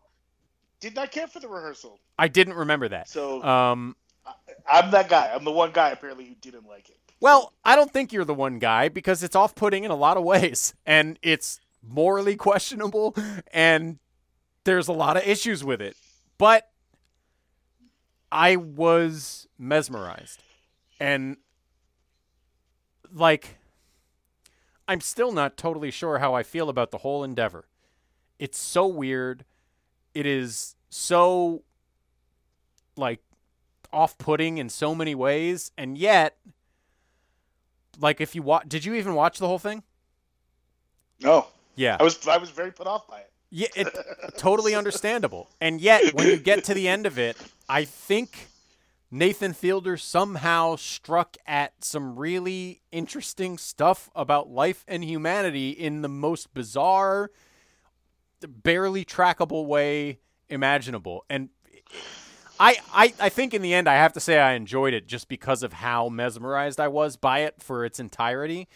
did not care for the rehearsal. I didn't remember that. So Um, I'm that guy. I'm the one guy apparently who didn't like it. well, I don't think you're the one guy because it's off-putting in a lot of ways, and it's morally questionable, and there's a lot of issues with it. But I was mesmerized, and like, I'm still not totally sure how I feel about the whole endeavor. It's so weird. It is so like off-putting in so many ways, and yet, like, if you watch, did you even watch the whole thing? No, Yeah, I was I was very put off by it. yeah, it totally understandable. And yet, when you get to the end of it, I think Nathan Fielder somehow struck at some really interesting stuff about life and humanity in the most bizarre, barely trackable way imaginable. And I, I, I think in the end, I have to say I enjoyed it just because of how mesmerized I was by it for its entirety.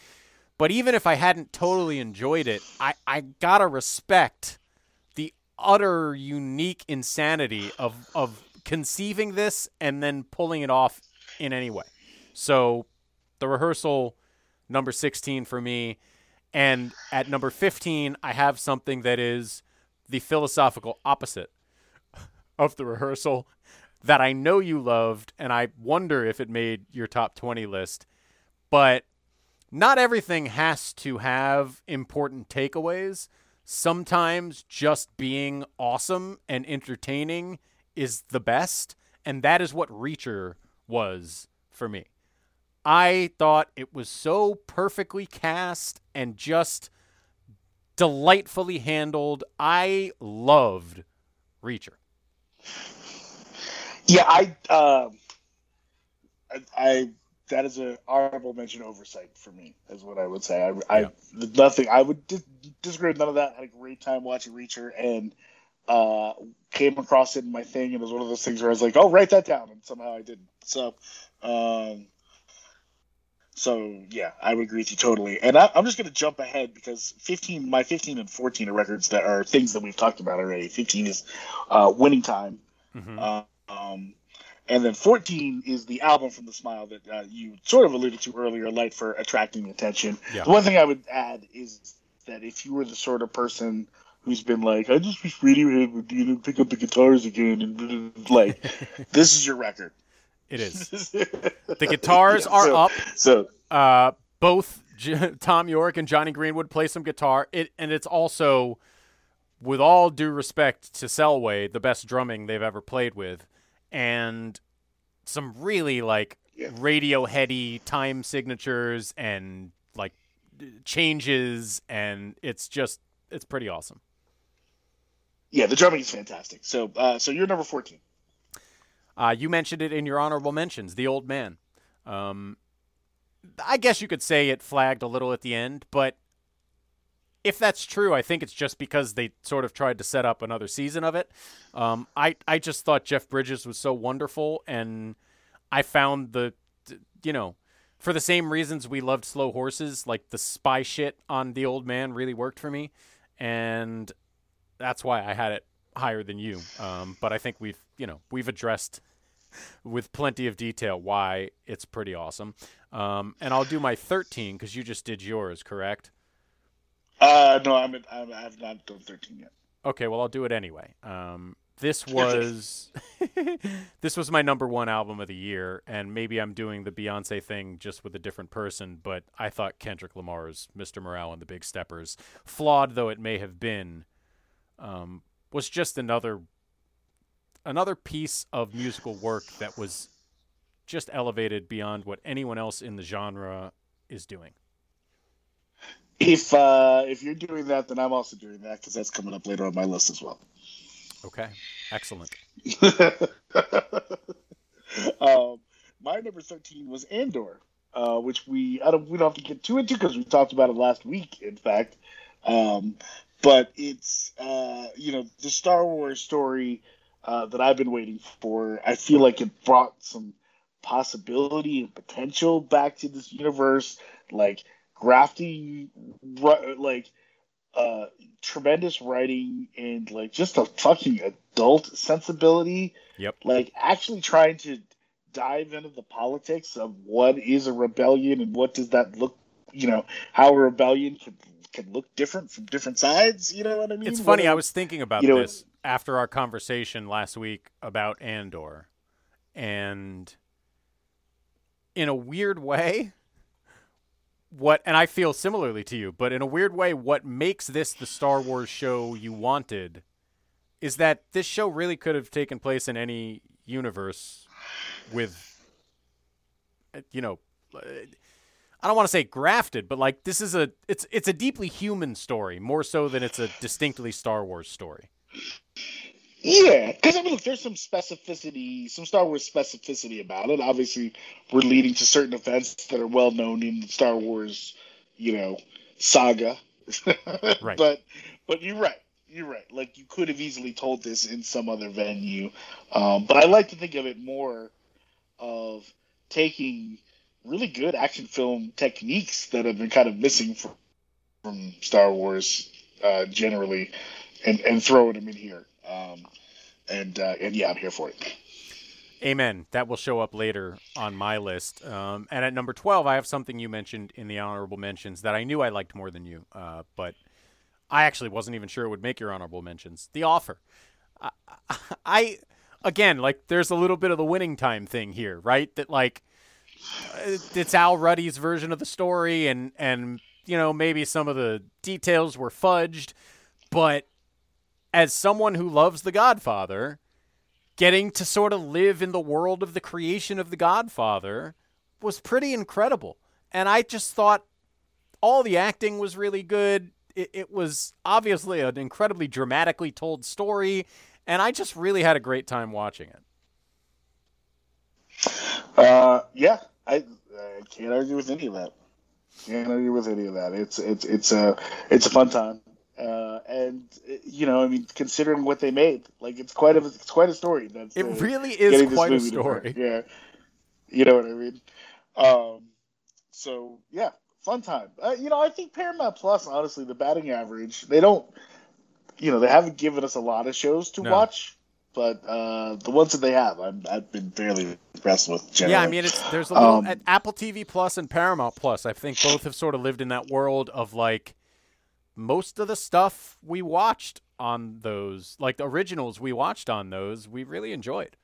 But even if I hadn't totally enjoyed it, I, I gotta respect the utter unique insanity of of conceiving this and then pulling it off in any way. So the rehearsal number 16 for me and at number 15 I have something that is the philosophical opposite of the rehearsal that I know you loved and I wonder if it made your top 20 list. But not everything has to have important takeaways. Sometimes just being awesome and entertaining is the best, and that is what Reacher was for me. I thought it was so perfectly cast and just delightfully handled. I loved Reacher. Yeah, I, um I, I that is an honorable mention oversight for me, is what I would say. I, I Yeah. nothing. I would dis- disagree with none of that. had a great time watching Reacher and uh, came across it in my thing, and it was one of those things where I was like, "Oh, write that down," and somehow I didn't. So, um, so yeah, I would agree with you totally. And I, I'm just going to jump ahead because 15, my 15 and 14 are records that are things that we've talked about already. 15 is uh, Winning Time. Mhm. Uh, um, and then 14 is the album from the Smile that uh, you sort of alluded to earlier, Light for Attracting Attention. Yeah. The one thing I would add is that if you were the sort of person who's been like, I just wish Radiohead would you know, pick up the guitars again, and like, this is your record. It is. the guitars are so, up. So Uh, both J- Thom Yorke and Jonny Greenwood play some guitar. It and it's also, with all due respect to Selway, the best drumming they've ever played with, and some really like Yeah. Radioheady time signatures and like changes, and it's just it's pretty awesome. yeah, the drumming is fantastic. So uh, so you're number 14. Uh, you mentioned it in your honorable mentions, The Old Man. Um, I guess you could say it flagged a little at the end, but if that's true, I think it's just because they sort of tried to set up another season of it. Um, I I just thought Jeff Bridges was so wonderful, and I found the, you know, for the same reasons we loved Slow Horses, like the spy shit on The Old Man really worked for me, and that's why I had it higher than you. Um, but I think we've you know we've addressed with plenty of detail why it's pretty awesome. Um, and I'll do my 13 because you just did yours, correct? Uh, no, I'm, I'm I have not done 13 yet. Okay, well I'll do it anyway. Um, this was this was my number one album of the year, and maybe I'm doing the Beyonce thing just with a different person, but I thought Kendrick Lamar's "Mr. Morale and the Big Steppers," flawed though it may have been, um, was just another another piece of musical work that was just elevated beyond what anyone else in the genre is doing. If uh, if you're doing that, then I'm also doing that because that's coming up later on my list as well. Okay, excellent. um, my number thirteen was Andor, uh, which we I don't we don't have to get too into because we talked about it last week. In fact, um, but it's uh, you know the Star Wars story uh, that I've been waiting for. I feel like it brought some possibility and potential back to this universe, like grafting, ru- like uh, tremendous writing and like just a fucking adult sensibility. Yep. Like actually trying to dive into the politics of what is a rebellion and what does that look, you know, how a rebellion can can look different from different sides. You know what I mean? It's funny. Whether- I was thinking about you know- this after our conversation last week about Andor, and in a weird way, what and I feel similarly to you, but in a weird way, what makes this the Star Wars show you wanted is that this show really could have taken place in any universe with, you know. I don't want to say grafted, but like this is a it's it's a deeply human story more so than it's a distinctly Star Wars story. Yeah, because I mean, look, there's some specificity, some Star Wars specificity about it. Obviously, we're leading to certain events that are well known in the Star Wars, you know, saga. Right. But, but you're right. You're right. Like you could have easily told this in some other venue, um, but I like to think of it more of taking really good action film techniques that have been kind of missing from from Star Wars uh, generally, and and throwing them in here. Um, and uh, and yeah, I'm here for it. Amen. That will show up later on my list. Um, and at number 12, I have something you mentioned in the honorable mentions that I knew I liked more than you, uh, but I actually wasn't even sure it would make your honorable mentions. The Offer. I, I, again, like, there's a little bit of the winning time thing here, right? That, like, uh, it's Al Ruddy's version of the story, and, and, you know, maybe some of the details were fudged, but as someone who loves The Godfather, getting to sort of live in the world of the creation of The Godfather was pretty incredible. And I just thought all the acting was really good. It, it was obviously an incredibly dramatically told story, and I just really had a great time watching it. Uh, yeah, I, I can't argue with any of that. Can't argue with any of that. It's it's it's a it's a fun time, uh, and you know, I mean, considering what they made, like it's quite a it's quite a story. That's It uh, really is quite a movie to work. story. Yeah, you know what I mean. Um, so yeah, fun time. Uh, you know, I think Paramount Plus, honestly, the batting average, they don't, you know, they haven't given us a lot of shows to No. watch, but uh, the ones that they have, I'm, I've been fairly impressed with. Generally. Yeah, I mean, it's there's a little Um, at Apple TV Plus and Paramount Plus. I think both have sort of lived in that world of like most of the stuff we watched on those, like the originals we watched on those, we really enjoyed.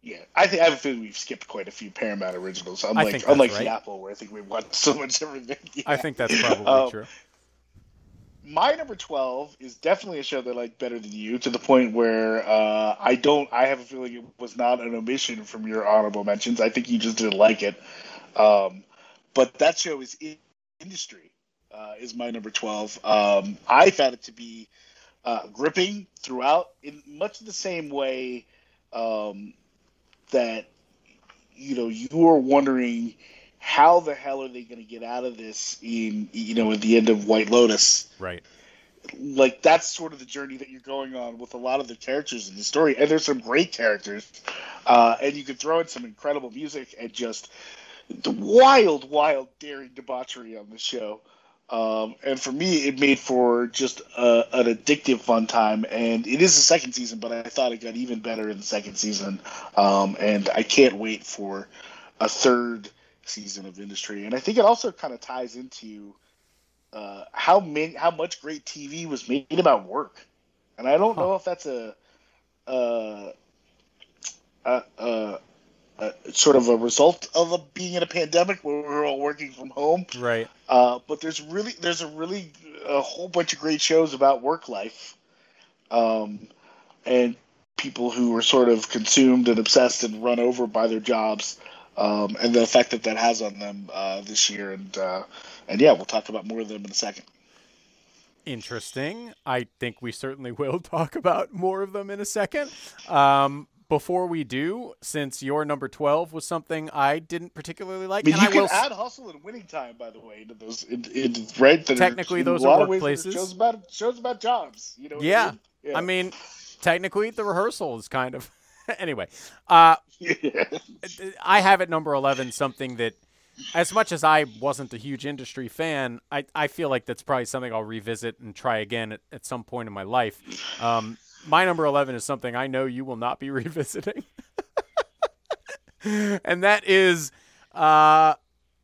Yeah, I think I have a feeling we've skipped quite a few Paramount originals. Unlike think unlike right. the Apple, where I think we watched so much everything. I think that's probably Um, true. my number 12 is definitely a show that I like better than you to the point where uh, I don't I have a feeling it was not an omission from your honorable mentions. I think you just didn't like it. Um, but that show is in industry uh, is my number 12. Um, I found it to be uh, gripping throughout in much the same way um, that you know you were wondering how the hell are they going to get out of this in you know at the end of White Lotus Right. like that's sort of the journey that you're going on with a lot of the characters in the story and there's some great characters uh, and you can throw in some incredible music and just the wild wild daring debauchery on the show um, and for me it made for just a, an addictive fun time. And it is the second season but i thought it got even better in the second season. Um, and i can't wait for a third season of industry. And i think it also kind of ties into uh, how many, how much great TV was made about work, and I don't know if that's a, uh, a, a, a sort of a result of a, being in a pandemic where we're all working from home. Right. Uh, but there's really there's a really a whole bunch of great shows about work life, um, and people who are sort of consumed and obsessed and run over by their jobs, um, and the effect that that has on them uh, this year. And uh, and yeah, we'll talk about more of them in a second. Interesting. I think we certainly will talk about more of them in a second. Um, before we do, since your number 12 was something I didn't particularly like, I mean, and you I can will add hustle and winning time, by the way, to those. In, in, right? That Technically, those are lot of ways, workplaces. Shows about shows about jobs. You know. what I Yeah. mean? Yeah. I mean, technically, the rehearsal is kind of. anyway, uh, Yeah. I have at number 11 something that, as much as I wasn't a huge industry fan, I, I feel like that's probably something I'll revisit and try again at, at some point in my life. Um, my number 11 is something I know you will not be revisiting. and that is uh,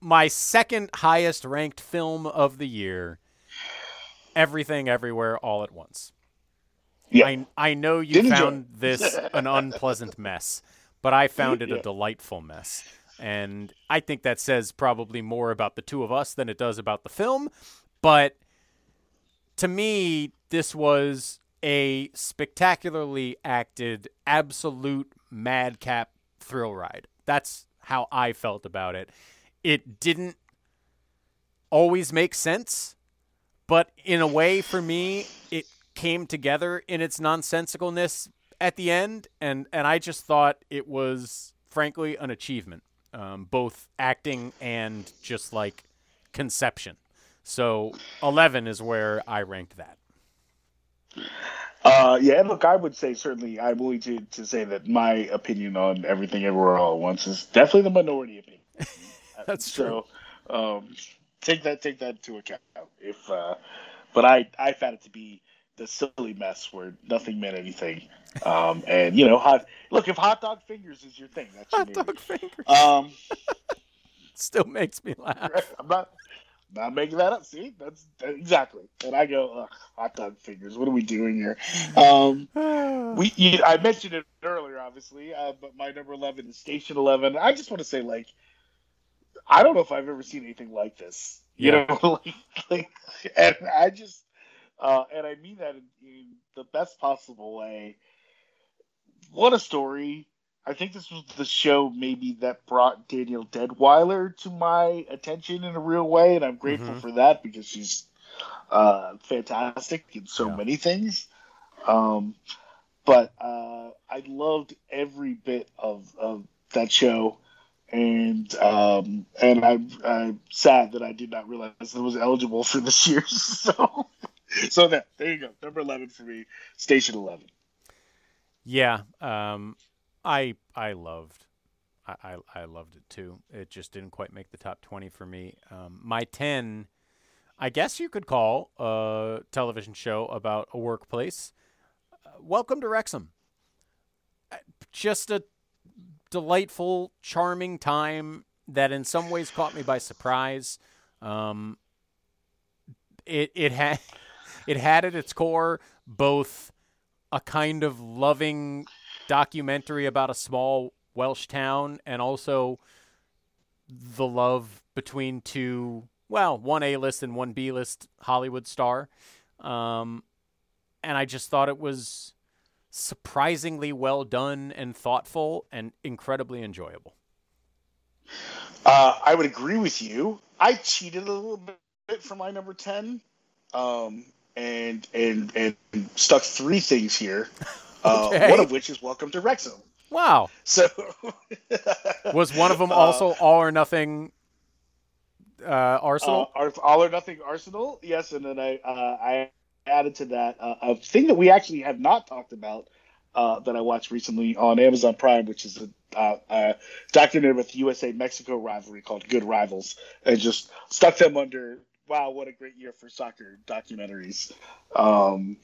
my second highest ranked film of the year Everything Everywhere All at Once. Yeah. I, I know you Did enjoy found this an unpleasant mess, but I found it a delightful mess. And I think that says probably more about the two of us than it does about the film. But to me, this was a spectacularly acted, absolute madcap thrill ride. That's how I felt about it. It didn't always make sense, but in a way, for me, it came together in its nonsensicalness at the end, and and I just thought it was frankly an achievement, um, both acting and just like conception. So eleven is where I ranked that. Uh, yeah, and look, I would say certainly I'm willing to, to say that my opinion on everything everywhere all at once is definitely the minority opinion. That's so, um, take that take that into account. If uh, but I I found it to be the silly mess where nothing meant anything. Um, and you know, hot look if hot dog fingers is your thing, that's your Hot name. dog fingers Um, still makes me laugh. I'm not not making that up. See, that's exactly. And I go, Ugh, hot dog fingers. What are we doing here? Um, we you, I mentioned it earlier, obviously, uh, but my number eleven is Station Eleven. I just want to say, like, I don't know if I've ever seen anything like this. You Yeah. know, like, like, and I just, uh, and I mean that in, in the best possible way. What a story! I think this was the show maybe that brought Danielle Deadwyler to my attention in a real way, and I'm grateful Mhm. for that because she's uh, fantastic in so Yeah. many things. Um, but uh, I loved every bit of, of that show, and um, and I'm, I'm sad that I did not realize it was eligible for this year. So, so there, there you go, number eleven for me, Station Eleven. Yeah, um, I I loved, I, I I loved it too. It just didn't quite make the top twenty for me. Um, my ten, I guess you could call a television show about a workplace. Uh, Welcome to Wrexham. Uh, Just a delightful, charming time that in some ways caught me by surprise. Um, it it had it had at its core both a kind of loving documentary about a small Welsh town and also the love between two well, one A list and one B list Hollywood star. Um, and I just thought it was surprisingly well done and thoughtful and incredibly enjoyable. Uh, I would agree with you. I cheated a little bit for my number ten, um, and and and stuck three things here. Uh, One of which is Welcome to Wrexham. Wow. So Was one of them Uh, also all or nothing uh, Arsenal? Uh, all or nothing Arsenal, yes, and then I uh, I added to that uh, a thing that we actually have not talked about uh, that I watched recently on Amazon Prime, which is a, uh, a documentary with USA Mexico rivalry called Good Rivals, and just stuck them under. Wow, what a great year for soccer documentaries! Um,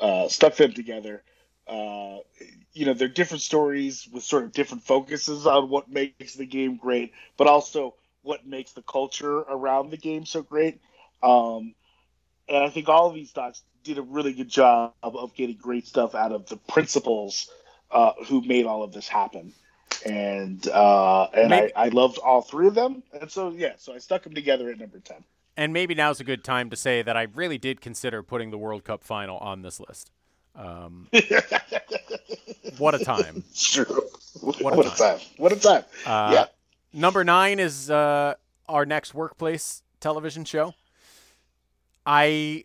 uh, stuck them together. Uh, you know, they're different stories with sort of different focuses on what makes the game great, but also what makes the culture around the game so great. Um, and I think all of these docs did a really good job of getting great stuff out of the principals uh, who made all of this happen. And uh, and I, I loved all three of them. And so yeah, so I stuck them together at number ten. And maybe now's a good time to say that I really did consider putting the World Cup final on this list. Um, what a time. It's true. What, What a a time. What a time. Uh, yeah. Number nine is uh, our next workplace television show. I,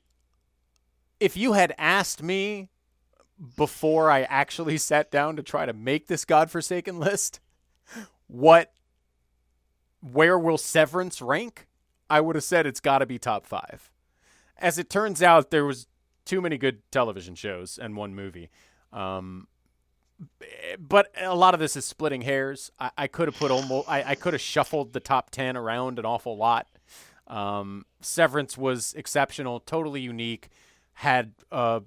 if you had asked me before I actually sat down to try to make this godforsaken list, what, where will Severance rank? I would have said it's got to be top five. As it turns out, there was too many good television shows and one movie. Um, but a lot of this is splitting hairs. I, I could have put almost, I, I could have shuffled the top 10 around an awful lot. Um, Severance was exceptional, totally unique, had uh,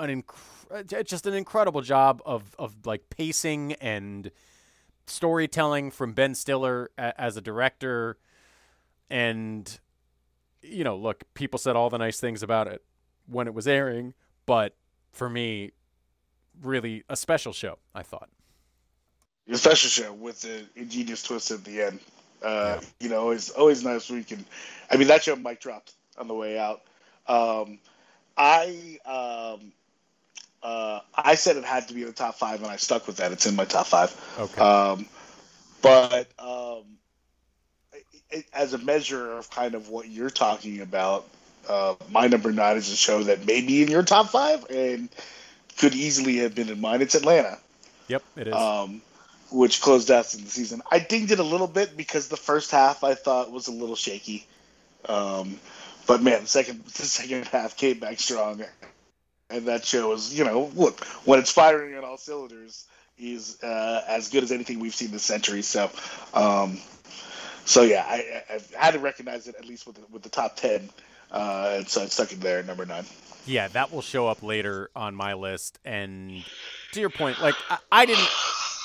an inc- just an incredible job of, of like pacing and storytelling from Ben Stiller a- as a director. And, you know, look, people said all the nice things about it when it was airing, but for me, really a special show, I thought. a special show with the ingenious twist at the end. Uh, You know, it's always nice when you can. I mean, that show mic dropped on the way out. Um, I um, uh, I said it had to be in the top five, and I stuck with that. It's in my top five. Okay. Um, but um, it- it- as a measure of kind of what you're talking about, uh, my number nine is a show that may be in your top five and could easily have been in mine. It's Atlanta yep, it is. um, which closed out the season. I dinged it a little bit because the first half I thought was a little shaky, um, but man, the second the second half came back strong, and that show is you know look when it's firing on all cylinders is uh, as good as anything we've seen this century. So, um, so yeah, I, I, I had to recognize it at least with the, with the top ten, uh, and so I stuck it there number nine. yeah, that will show up later on my list. And to your point, like I, I didn't,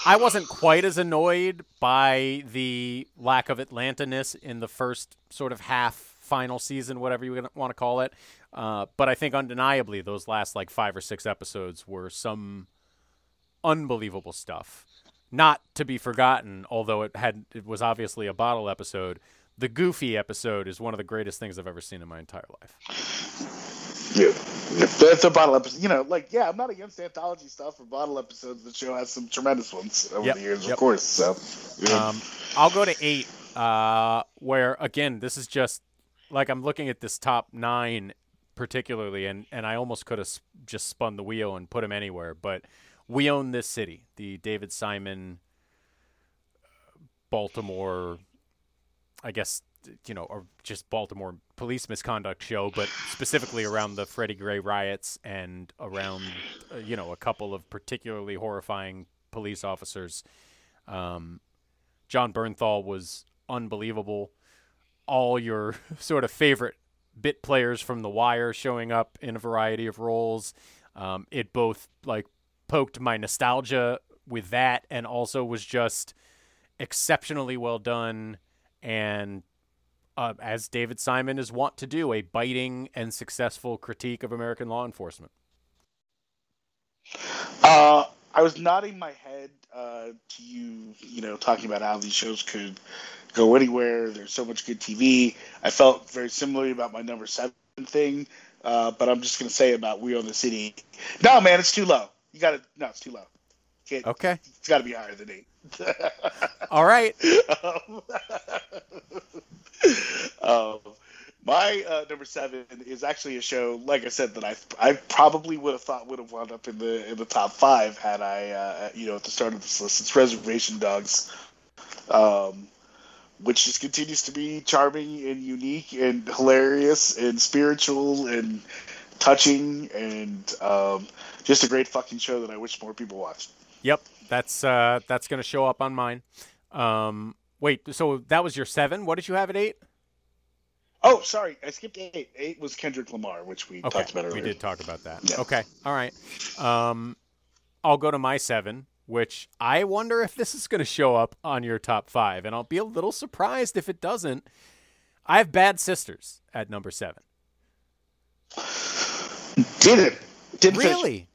I wasn't quite as annoyed by the lack of Atlanta-ness in the first sort of half final season, whatever you want to call it. Uh, but I think undeniably those last like five or six episodes were some unbelievable stuff. Not to be forgotten, although it had it was obviously a bottle episode. The Goofy episode is one of the greatest things I've ever seen in my entire life. Yeah. That's a bottle episode. You know, like yeah, I'm not against anthology stuff or bottle episodes. The show has some tremendous ones over Yep, the years, yep. of course. So, yeah. Um, I'll go to eight. Uh, where again, this is just like I'm looking at this top nine particularly, and and I almost could have just spun the wheel and put him anywhere, but we own this city, the David Simon, uh, Baltimore, I guess you know, or just Baltimore police misconduct show, but specifically around the Freddie Gray riots and around, uh, you know, a couple of particularly horrifying police officers. Um, Jon Bernthal was unbelievable. All your sort of favorite bit players from The Wire showing up in a variety of roles. Um, it both like poked my nostalgia with that, and also was just exceptionally well done. And uh, as David Simon is wont to do, a biting and successful critique of American law enforcement. Uh, I was nodding my head uh, to you, you know, talking about how these shows could go anywhere. There's so much good TV. I felt very similarly about my number seven thing, uh, but I'm just gonna say about We Own the City. No, man, it's too low. You got to No, it's too low. Can't, Okay. It's got to be higher than eight. All right. um, um, my uh, number seven is actually a show, like I said, that I I probably would have thought would have wound up in the in the top five had I, uh, you know, at the start of this list. It's Reservation Dogs, um, which just continues to be charming and unique and hilarious and spiritual and touching and um, just a great fucking show that I wish more people watched. Yep, that's uh, that's gonna show up on mine. Um, wait, so that was your seven? What did you have at eight? Oh, sorry, I skipped eight. Eight was Kendrick Lamar, which we Okay, talked about earlier. we did talk about that. Yeah. Okay, all right. Um, I'll go to my seven, which I wonder if this is going to show up on your top five, and I'll be a little surprised if it doesn't. I have Bad Sisters at number seven. Did it? Finish Really.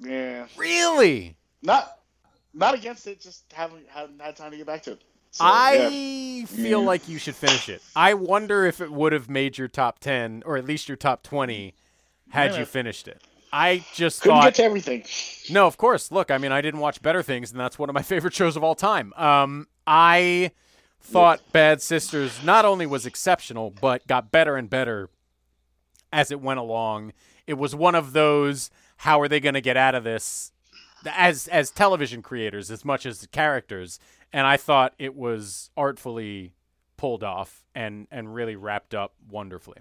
Yeah. really. Not not against it, just haven't haven't had time to get back to it. So, I yeah. feel Yeah. like you should finish it. I wonder if it would have made your top ten or at least your top twenty had Yeah. you finished it. I just couldn't thought get to everything. No, of course. Look, I mean, I didn't watch Better Things, and that's one of my favorite shows of all time. Um, I thought Bad Sisters not only was exceptional, but got better and better as it went along. It was one of those how are they going to get out of this as as television creators as much as the characters, and I thought it was artfully pulled off and and really wrapped up wonderfully.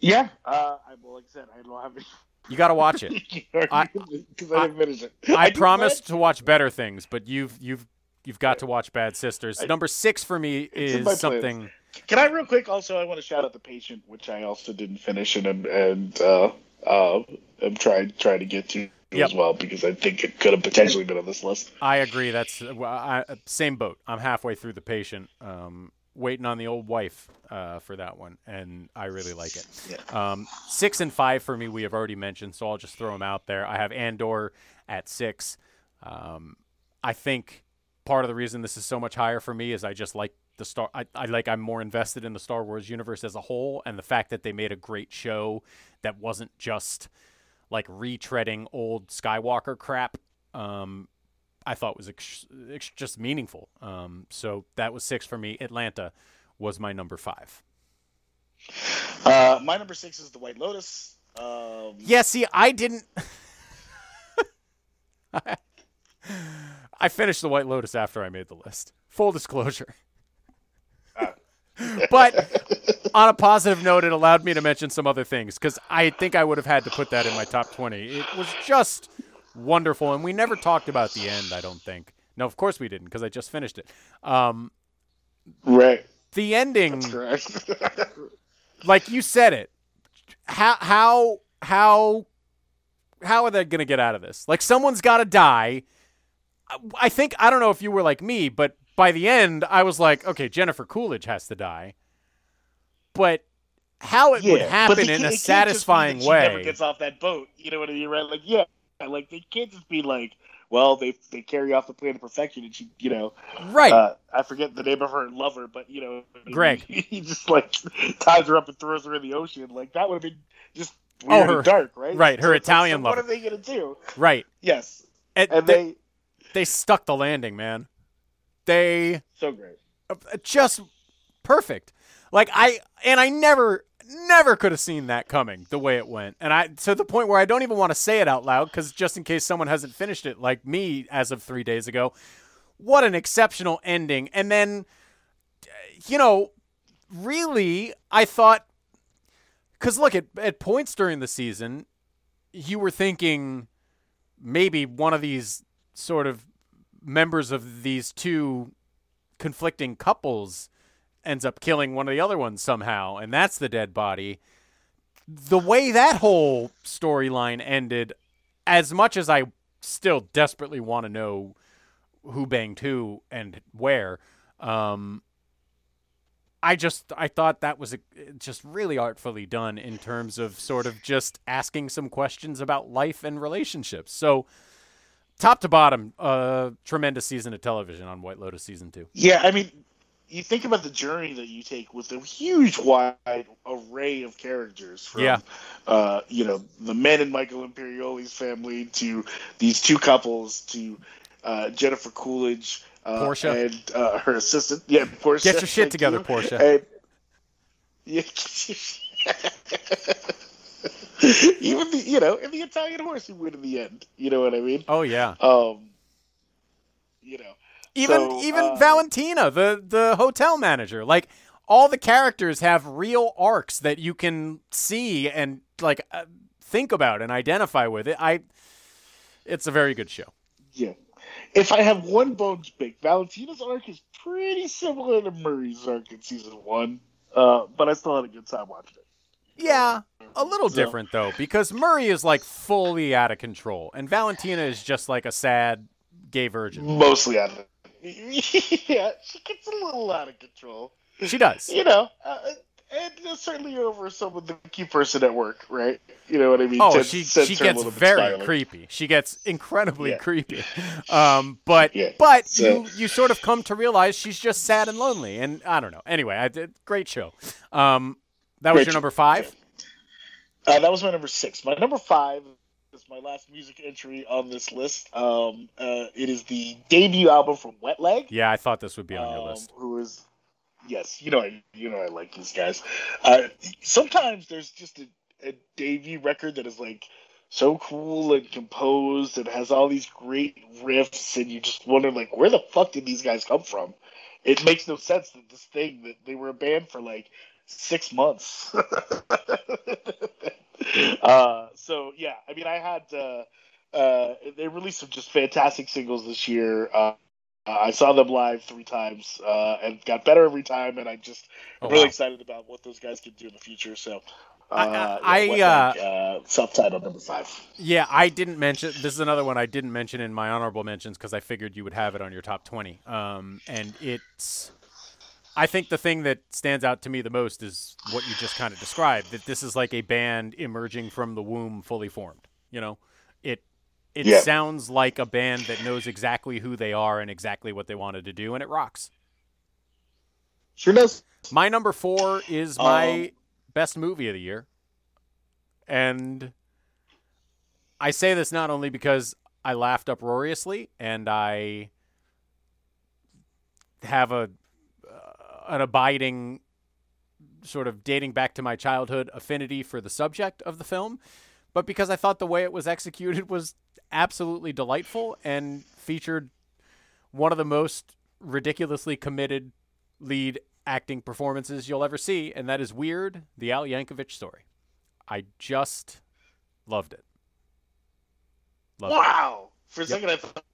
Yeah. Uh, I, well, like I said, I don't have You got to watch it. I- because I, it. I, do promised to watch better things, but you've you've you've got to watch Bad Sisters. I- Number six for me is something. Can I real quick? Also, I want to shout out the patient, which I also didn't finish, and and uh, uh, I'm trying trying to get to Yep. as well because I think it could have potentially been on this list. I agree. That's well, I, same boat. I'm halfway through the patient, um, waiting on the old wife uh, for that one, and I really like it. Um, six and five for me, we have already mentioned, so I'll just throw them out there. I have Andor at six. Um, I think part of the reason this is so much higher for me is I just like the star. I, I like I'm more invested in the Star Wars universe as a whole, and the fact that they made a great show that wasn't just like retreading old Skywalker crap. Um, I thought was ex- ex- just meaningful. Um, so that was six for me. Atlanta was my number five. Uh, my number six is the White Lotus. Um, Yeah, see, I didn't. I finished the White Lotus after I made the list. Full disclosure. But on a positive note, it allowed me to mention some other things because I think I would have had to put that in my top 20. It was just wonderful. And we never talked about the end, I don't think. No, of course we didn't because I just finished it. Um, right. the ending. Correct. like you said it how how how how are they going to get out of this like someone's got to die i think i don't know if you were like me but by the end i was like okay jennifer coolidge has to die but how it would happen in a it can't just be satisfying way. she Never gets off that boat. You know what I mean? Right? Like, yeah, Like they can't just be like, well, they they carry off the plan of perfection, and she, you know, Right. Uh, I forget the name of her lover, but you know, Greg. He, just like ties her up and throws her in the ocean. Like that would have been just Oh, her- and dark, right? right, her So like, Italian so What are they gonna do? right. Yes, And, and they, they they stuck the landing, man. They so great. uh, just perfect. Like I and I never never could have seen that coming the way it went. And I to the point where I don't even want to say it out loud cuz just in case someone hasn't finished it like me as of 3 days ago. What an exceptional ending. And then you know, really I thought cuz look at at points during the season you were thinking maybe one of these sort of members of these two conflicting couples ends up killing one of the other ones somehow, and that's the dead body. The way that whole storyline ended, as much as I still desperately want to know who banged who and where, um, I just I thought that was a, just really artfully done in terms of sort of just asking some questions about life and relationships. So, top to bottom, uh, tremendous season of television on White Lotus season two. Yeah, I mean, you think about the journey that you take with a huge, wide array of characters. From, Yeah. Uh, you know, the men in Michael Imperioli's family to these two couples to uh, Jennifer Coolidge. Uh, Portia. and uh, her assistant. Yeah, Portia. Get your shit together, you. Portia. And, yeah, even the you know, in the Italian horse who win in the end. You know what I mean? Oh yeah, Um, you know, even so, even uh, Valentina, the the hotel manager, like all the characters have real arcs that you can see and like uh, think about and identify with. It I, it's a very good show. Yeah. If I have one bone to pick, Valentina's arc is pretty similar to Murray's arc in season one, uh, but I still had a good time watching it. Yeah, a little So- different though, because Murray is like fully out of control, and Valentina is just like a sad gay virgin. Mostly out of it. yeah, she gets a little out of control. She does. You know, uh, and uh, certainly over some of the key person at work, right? You know what I mean? Oh, Tends- she she gets very stylish. creepy. She gets incredibly Yeah. creepy. Um, but Yeah, but so- you you sort of come to realize she's just sad and lonely, and I don't know. Anyway, I did great show. Um, that was Great your number five. Uh, that was my number six. My number five is my last music entry on this list. Um, uh, it is the debut album from Wet Leg. Yeah, I thought this would be on your um, list. Who is? Yes, you know, I, you know, I like these guys. Uh, sometimes there's just a, a debut record that is like so cool and composed and has all these great riffs, and you just wonder like, where the fuck did these guys come from? It makes no sense that this thing that they were a band for like six months. uh, so yeah, I mean, I had uh, uh, they released some just fantastic singles this year. Uh, I saw them live three times uh, and got better every time, and I just Oh, I'm really wow. excited about what those guys can do in the future. So. I- Uh, I- yeah, Wet I, Leg, uh, self-titled number five. Yeah, I didn't mention. This is another one I didn't mention in my honorable mentions because I figured you would have it on your top twenty. Um, and it's. I think the thing that stands out to me the most is what you just kind of described. That this is like a band emerging from the womb, fully formed. You know, it it Yeah. sounds like a band that knows exactly who they are and exactly what they wanted to do, and it rocks. Sure does. My number four is my Um, best movie of the year. And I say this not only because I laughed uproariously and I have a an abiding sort of dating back to my childhood affinity for the subject of the film, but because I thought the way it was executed was absolutely delightful and featured one of the most ridiculously committed lead acting performances you'll ever see, and that is Weird, the Al Yankovic story. I just loved it. Loved it. Wow. For a second, I thought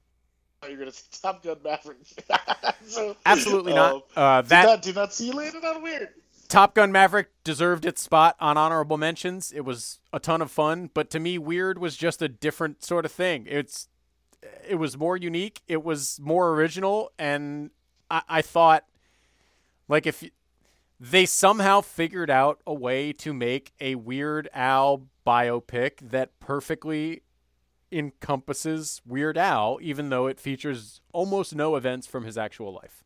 you were going to Top Gun Maverick. so, Absolutely um, not. Uh, that not, did not see you later. on weird. Top Gun Maverick deserved its spot on honorable mentions. It was a ton of fun, but to me, Weird was just a different sort of thing. It's it was more unique. It was more original, and I, I thought, like, if they somehow figured out a way to make a Weird Al biopic that perfectly encompasses Weird Al, even though it features almost no events from his actual life.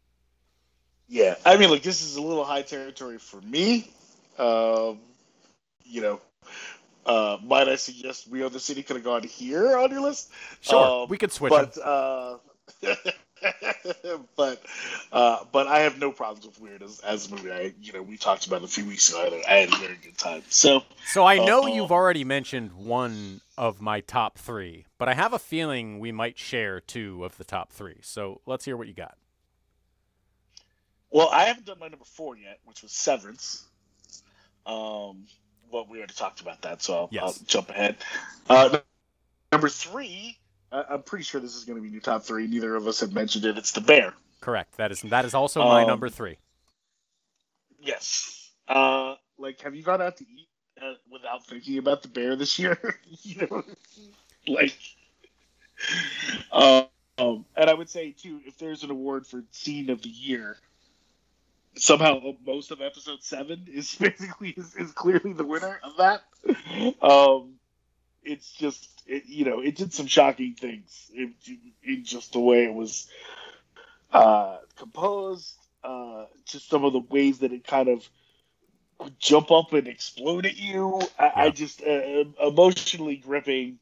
Yeah, I mean, look, this is a little high territory for me. Um, you know, uh, might I suggest We Are the City could have gone here on your list? Sure, Um, we could switch. but uh, but uh, but I have no problems with Weird as, as a movie. I you know we talked about it a few weeks ago. I had a, I had a very good time. So So I know Uh-oh. you've already mentioned one of my top three, but I have a feeling we might share two of the top three. So let's hear what you got. well, I haven't done my number four yet, which was Severance. Um, well, we already talked about that, so I'll, Yes. I'll jump ahead. Uh, number three, I, I'm pretty sure this is going to be your top three. Neither of us have mentioned it. It's The Bear. Correct. That is that is also my Um, number three. Yes. Uh, like, have you gone out to eat uh, without thinking about the bear this year? you know, like, um, and I would say too, if there's an award for scene of the year, somehow most of episode seven is basically is, is clearly the winner of that. Um, it's just, it, you know, it did some shocking things in, in just the way it was uh, composed, uh, just some of the ways that it kind of jump up and explode at you. I, I just uh, emotionally gripping,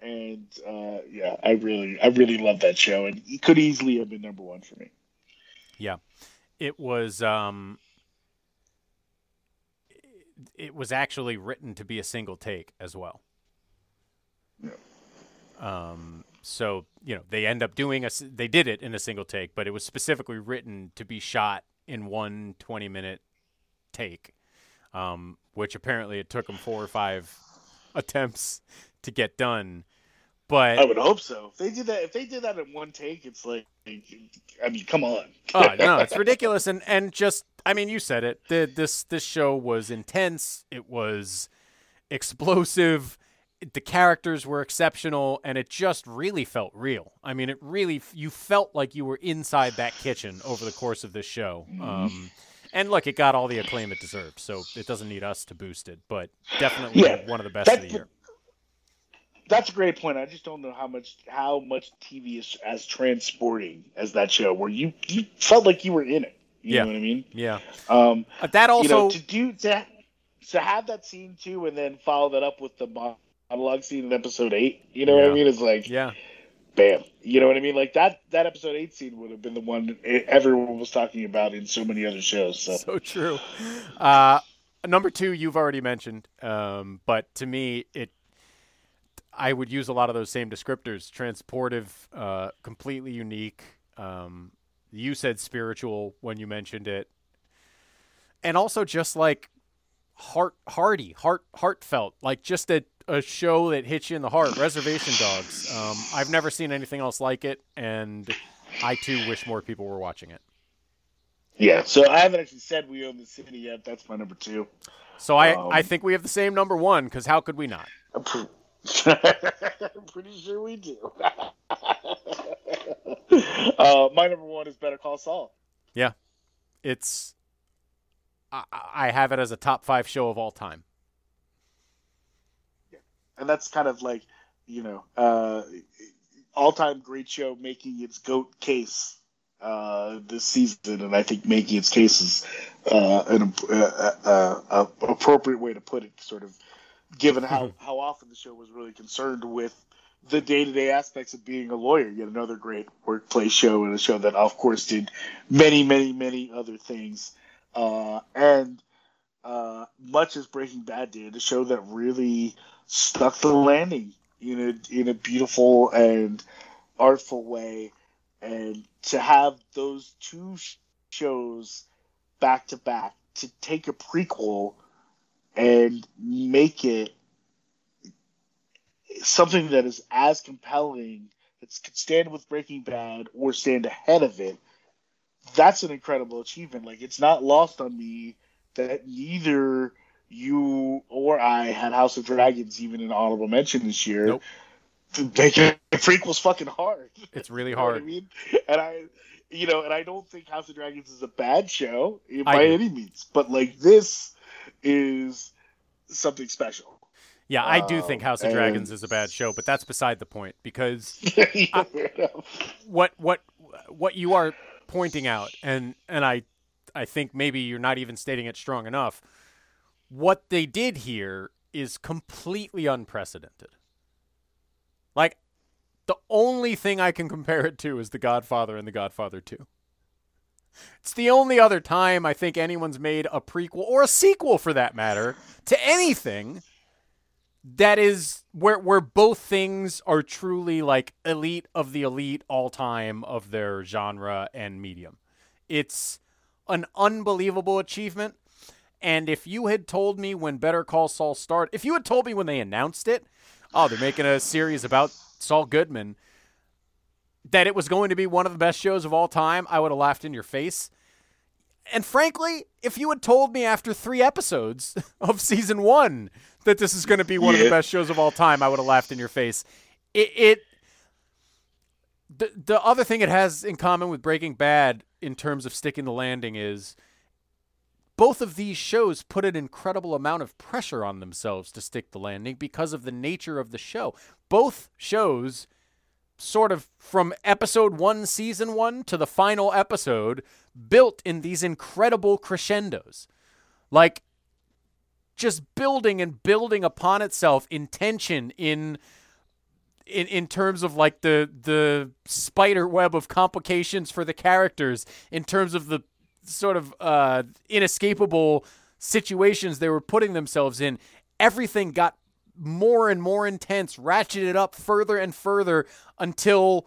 and uh, yeah, I really, I really love that show, and it could easily have been number one for me. Yeah. It was um it was actually written to be a single take as well. Yeah. Um so, you know, they end up doing a they did it in a single take, but it was specifically written to be shot in one 20 minute take. Um which apparently it took them 4 or 5 attempts to get done. But I would hope so. If they did that, if they did that in one take, it's like, I mean, come on. oh no, it's ridiculous, and and just I mean, you said it. The, this this show was intense. It was explosive. The characters were exceptional, and it just really felt real. I mean, it really you felt like you were inside that kitchen over the course of this show. Um, and look, it got all the acclaim it deserved, so it doesn't need us to boost it. But definitely Yeah, one of the best of the year. That's a great point. I just don't know how much how much TV is as transporting as that show, where you you felt like you were in it. You Yeah. know what I mean? Yeah, Um, Uh, that also you know, to do to to have that scene too, and then follow that up with the monologue scene in episode eight. You know what I mean? It's like, yeah. Bam. You know what I mean? Like that that episode eight scene would have been the one everyone was talking about in so many other shows. So so true. Uh, number two, you've already mentioned, um, but to me, it I would use a lot of those same descriptors: transportive, uh, completely unique. Um, you said spiritual when you mentioned it, and also just like heart, hearty, heart, heartfelt, like just a a show that hits you in the heart. Reservation Dogs. Um, I've never seen anything else like it, and I too wish more people were watching it. yeah. So I haven't actually said we own the city yet. That's my number two. So I, Um, I think we have the same number one because how could we not? I'm, pre- I'm pretty sure we do. uh, my number one is Better Call Saul. Yeah, it's I, I have it as a top five show of all time. And that's kind of like you know uh, all-time great show making its goat case uh, this season, and I think making its case is uh, an uh, uh, uh, appropriate way to put it, sort of given how how often the show was really concerned with the day-to-day aspects of being a lawyer. Yet another great workplace show and a show that, of course, did many, many, many other things, uh, and uh, much as Breaking Bad did, a show that really stuck the landing in a in a beautiful and artful way, and to have those two shows back to back to take a prequel and make it something that is as compelling that could stand with Breaking Bad or stand ahead of it. That's an incredible achievement. Like it's not lost on me that neither you or I had House of Dragons even an honorable mention this year. Nope. Make a prequel's fucking hard. It's really You know I hard. mean? And I, you know, and I don't think House of Dragons is a bad show by do. any means, but like this is something special. Yeah, I do think Um, House of and- Dragons is a bad show, but that's beside the point because Yeah, enough. what what what you are pointing out and and I I think maybe you're not even stating it strong enough. What they did here is completely unprecedented. Like the only thing I can compare it to is The Godfather and The Godfather 2. It's the only other time I think anyone's made a prequel or a sequel for that matter to anything that is where where both things are truly like elite of the elite all time of their genre and medium. It's an unbelievable achievement. And if you had told me when Better Call Saul started, if you had told me when they announced it, oh, they're making a series about Saul Goodman, that it was going to be one of the best shows of all time, I would have laughed in your face. And frankly, if you had told me after three episodes of season one that this is going to be one of the best shows of all time, I would have laughed in your face. It, it the the other thing it has in common with Breaking Bad in terms of sticking the landing is both of these shows put an incredible amount of pressure on themselves to stick the landing because of the nature of the show. Both shows sort of from episode 1 season 1 to the final episode built in these incredible crescendos. Like just building and building upon itself in tension in in in terms of like the the spider web of complications for the characters in terms of the sort of uh inescapable situations they were putting themselves in everything got more and more intense ratcheted up further and further until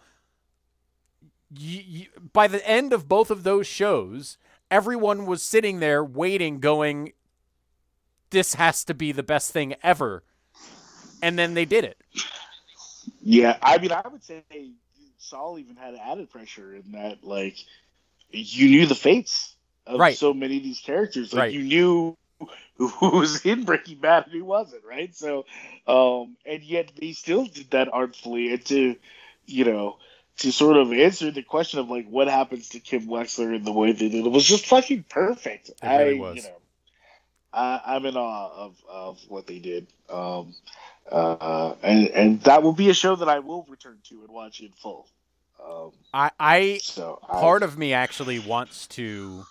y y by the end of both of those shows everyone was sitting there waiting going this has to be the best thing ever. And then they did it. Yeah, I mean, I would say Saul even had added pressure in that, like, you knew the fates of Right. so many of these characters. Like, Right. you knew who was in Breaking Bad and who wasn't, right? So, um, and yet they still did that artfully, and to, you know, to sort of answer the question of like what happens to Kim Wexler in the way they did it was just fucking perfect. really I, was. you know, I, I'm in awe of of what they did. Um, uh, and and that will be a show that I will return to and watch in full. Um, i i so part of me actually wants to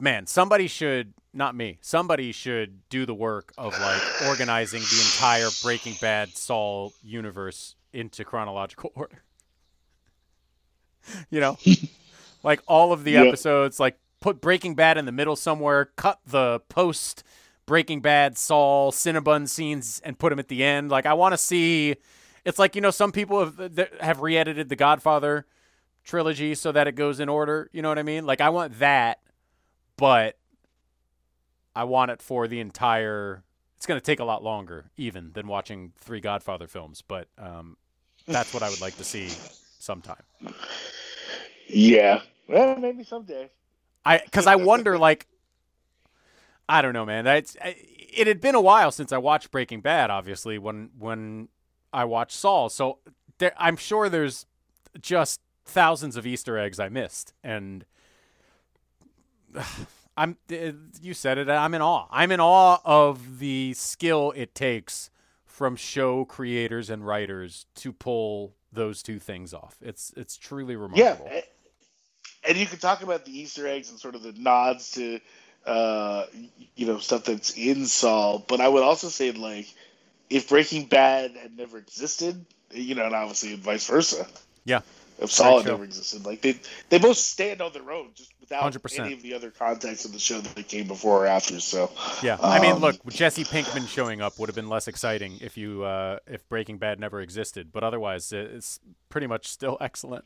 man somebody should not me somebody should do the work of like organizing the entire breaking bad saul universe into chronological order. You know? Like all of the Yeah. episodes like put breaking bad in the middle somewhere cut the post breaking bad saul cinnabon scenes and put them at the end. Like i want to see it's like you know some people have, have re-edited the godfather trilogy so that it goes in order you know what i mean like i want that but i want it for the entire it's going to take a lot longer even than watching three godfather films but um, that's what i would like to see sometime yeah, well, maybe someday. I because I wonder like I don't know, man. It's it had been a while since I watched Breaking Bad. Obviously, when when I watched Saul, so there, I'm sure there's just thousands of Easter eggs I missed, and I'm uh, you said it. I'm in awe. I'm in awe of the skill it takes from show creators and writers to pull those two things off. It's it's truly remarkable. a- and you can talk about the Easter eggs and sort of the nods to, uh, you know, stuff that's in Saul. But I would also say, like, if Breaking Bad had never existed, you know, and obviously vice versa, Yeah. if had never existed, like they they both stand on their own, just without 100%. any of the other context of the show that came before or after. So Yeah, I mean, Um, look, Jesse Pinkman showing up would have been less exciting if you uh, if Breaking Bad never existed, but otherwise, it's pretty much still excellent.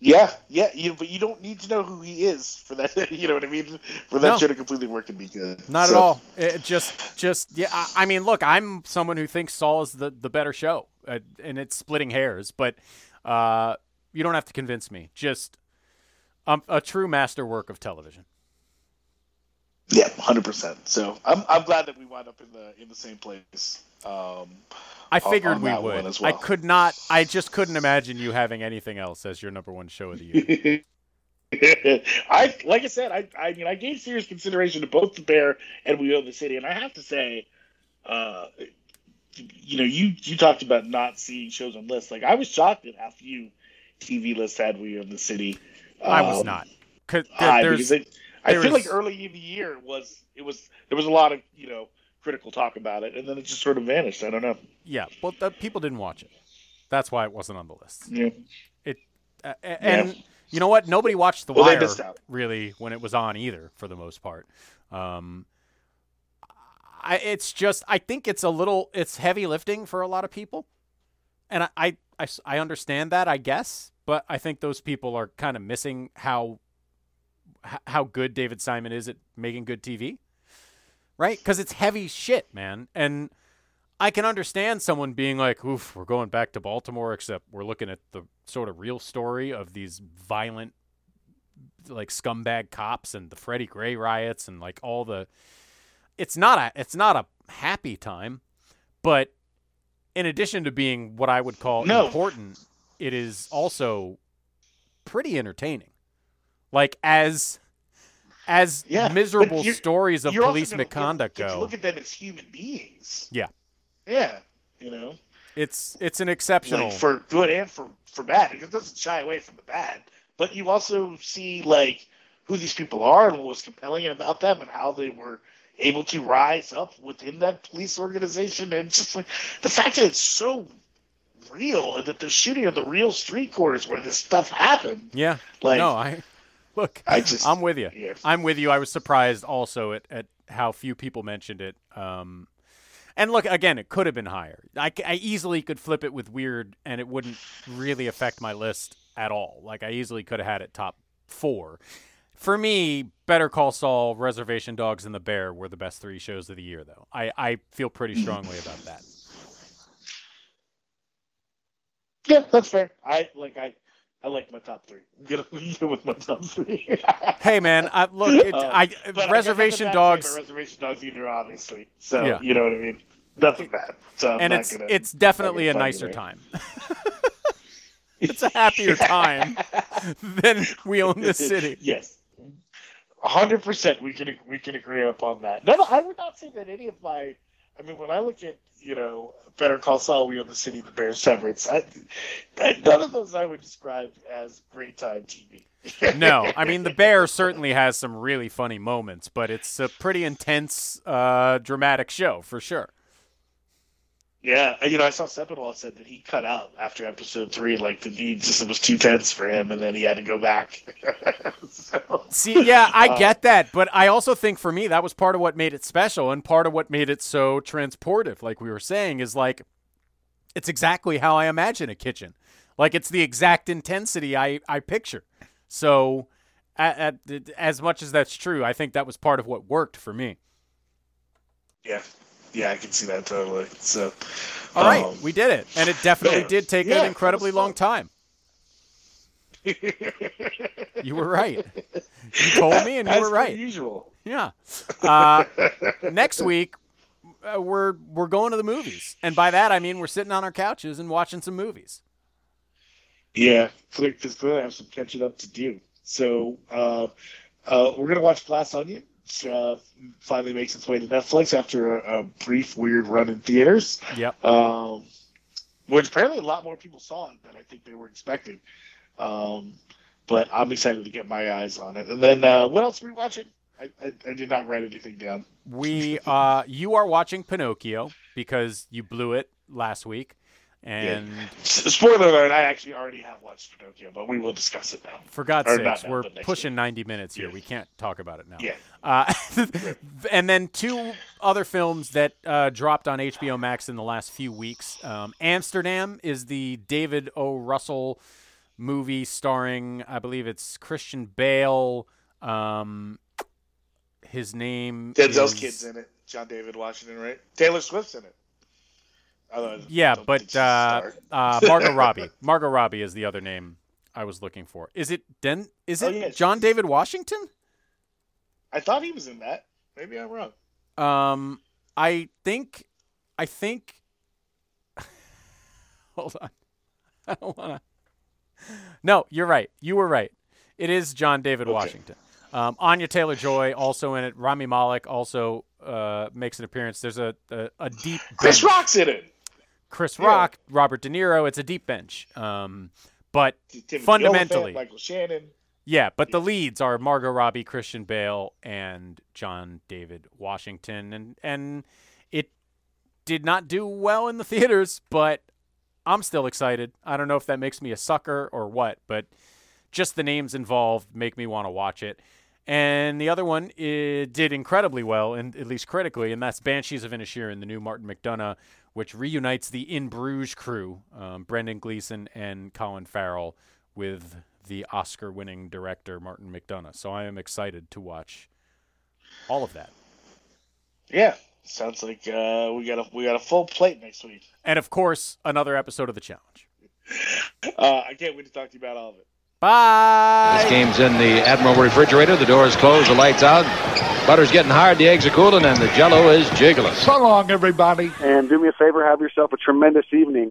Yeah, yeah, you, but you don't need to know who he is for that. You know what I mean? For that No. show to completely work and be good. Not So- at all. It just, just yeah. I, I mean, look, I'm someone who thinks Saul is the the better show, uh, and it's splitting hairs, but uh, you don't have to convince me. Just um, a true masterwork of television. Yeah, hundred percent. So I'm I'm glad that we wound up in the in the same place. Um, I figured on we would. as I could not. I just couldn't imagine you having anything else as your number one show of the year. I like I said, I I mean I gave serious consideration to both the Bear and We Own the City, and I have to say, uh, you know, you you talked about not seeing shows on lists. Like I was shocked at how few TV lists had We Own the City. I was Um, not. 'Cause high there's, because it, I feel was- like early in the year was it was there was a lot of you know critical talk about it, and then it just sort of vanished. I don't know. yeah, well, the, people didn't watch it. That's why it wasn't on the list. Yeah. Uh, a- and you know what? Nobody watched The Well, Wire really when it was on either, for the most part. Um, I, it's just I think it's a little it's heavy lifting for a lot of people, and I I I understand that I guess, but I think those people are kind of missing how h- how good David Simon is at making good TV, right? Because it's heavy shit, man, and. I can understand someone being like, "Oof, we're going back to Baltimore," except we're looking at the sort of real story of these violent, like scumbag cops and the Freddie Gray riots and like all the. It's not a it's not a happy time, but in addition to being what I would call No. important, it is also pretty entertaining. Like as as Yeah, miserable stories of police misconduct go, look at them as human beings. Yeah. Yeah. You know, it's it's an exceptional. like for good and for for bad. It doesn't shy away from the bad, but you also see like who these people are and what was compelling about them and how they were able to rise up within that police organization and just like the fact that it's so real and that they're shooting on the real street corners where this stuff happened. Yeah. Like no, I look. I just I'm with you. yeah. I'm with you. I was surprised also at, at how few people mentioned it. Um, and look, again, it could have been higher. I easily could flip it with weird, and it wouldn't really affect my list at all. Like I easily could have had it top four. For me, Better Call Saul, Reservation Dogs, and The Bear were the best three shows of the year, though. I, I feel pretty strongly about that. Yeah, that's fair. I like I I like my top three. Leave it with my top three. Hey, man, I, look, it, Uh, I I Reservation nothing bad to say Dogs. Reservation Dogs either, obviously. So Yeah. you know what I mean. Nothing bad. So I'm and it's gonna, it's definitely a nicer you there. time. it's a happier time than we own the city. yes. hundred percent we can we can agree upon that. No, no, I would not say that any of my I mean when I look at, you know, Better Call Saul, We Own the City, of The Bears, Severance, I, I, none of those I would describe as great time TV. No, I mean the bear certainly has some really funny moments, but it's a pretty intense, uh, dramatic show for sure. Yeah, you know, I saw Sepinwall said that he cut out after episode three, like the he just it was too tense for him, and then he had to go back. so, See, yeah, I Uh, get that, but I also think for me that was part of what made it special and part of what made it so transportive. Like we were saying, is like it's exactly how I imagine a kitchen. Like it's the exact intensity I I picture. So, at, at, as much as that's true, I think that was part of what worked for me. yeah, yeah, I can see that totally. So, All right, um, we did it, and it definitely yeah. did take Yeah, an incredibly long time. You were right. You told me, and you as were right. Usual. Yeah. Uh, next week, uh, we're we're going to the movies, and by that I mean we're sitting on our couches and watching some movies. Yeah, because I have some catching up to do. So uh, uh, we're gonna watch Glass Onion. Which, uh, finally makes its way to Netflix after a, a brief, weird run in theaters. Yep. Um, which apparently a lot more people saw it than I think they were expecting. Um, but I'm excited to get my eyes on it. And then uh, what else are we watching? I, I, I did not write anything down. We uh, you are watching Pinocchio because you blew it last week, and S- Spoiler alert: I actually already have watched Pinocchio, but we will discuss it now. for God's sakes, now, we're pushing week. 90 minutes here. Yeah. We can't talk about it now. Yeah. Uh, and then two other films that uh, dropped on HBO Max in the last few weeks. Um, Amsterdam is the David O. Russell movie starring, I believe it's Christian Bale. Um, his name Denzel's is, kid's in it. John David Washington, right? Taylor Swift's in it. I Yeah, don't but uh, uh, Margot Robbie. Margot Robbie is the other name I was looking for. Is it Den? Is Oh, it yeah, John David Washington? I thought he was in that. Maybe I'm wrong. Um, I think, I think. Hold on, I don't wanna. No, you're right. You were right. It is John David Washington. Um, Anya Taylor Joy also in it. Rami Malek also uh, makes an appearance. There's a a, a deep Chris. Rock's in it. Chris Rock, Robert De Niro. It's a deep bench. Um, but Timothy fundamentally, Michael Shannon. yeah, but the leads are Margot Robbie, Christian Bale, and John David Washington, and and it did not do well in the theaters, but I'm still excited. I don't know if that makes me a sucker or what, but just the names involved make me want to watch it. And the other one it did incredibly well, and at least critically, and that's Banshees of Inisherin, the new Martin McDonagh, which reunites the In Bruges crew, um, Brendan Gleeson and Colin Farrell, with the Oscar-winning director Martin McDonagh. So I am excited to watch all of that. Yeah, sounds like uh, we got a we got a full plate next week. And of course, another episode of the challenge. Uh, I can't wait to talk to you about all of it. Bye. This game's in the Admiral refrigerator. The door's closed, the lights out. Butter's getting hard, the eggs are cooling, and the jello is jiggling. So long, everybody. And do me a favor, have yourself a tremendous evening.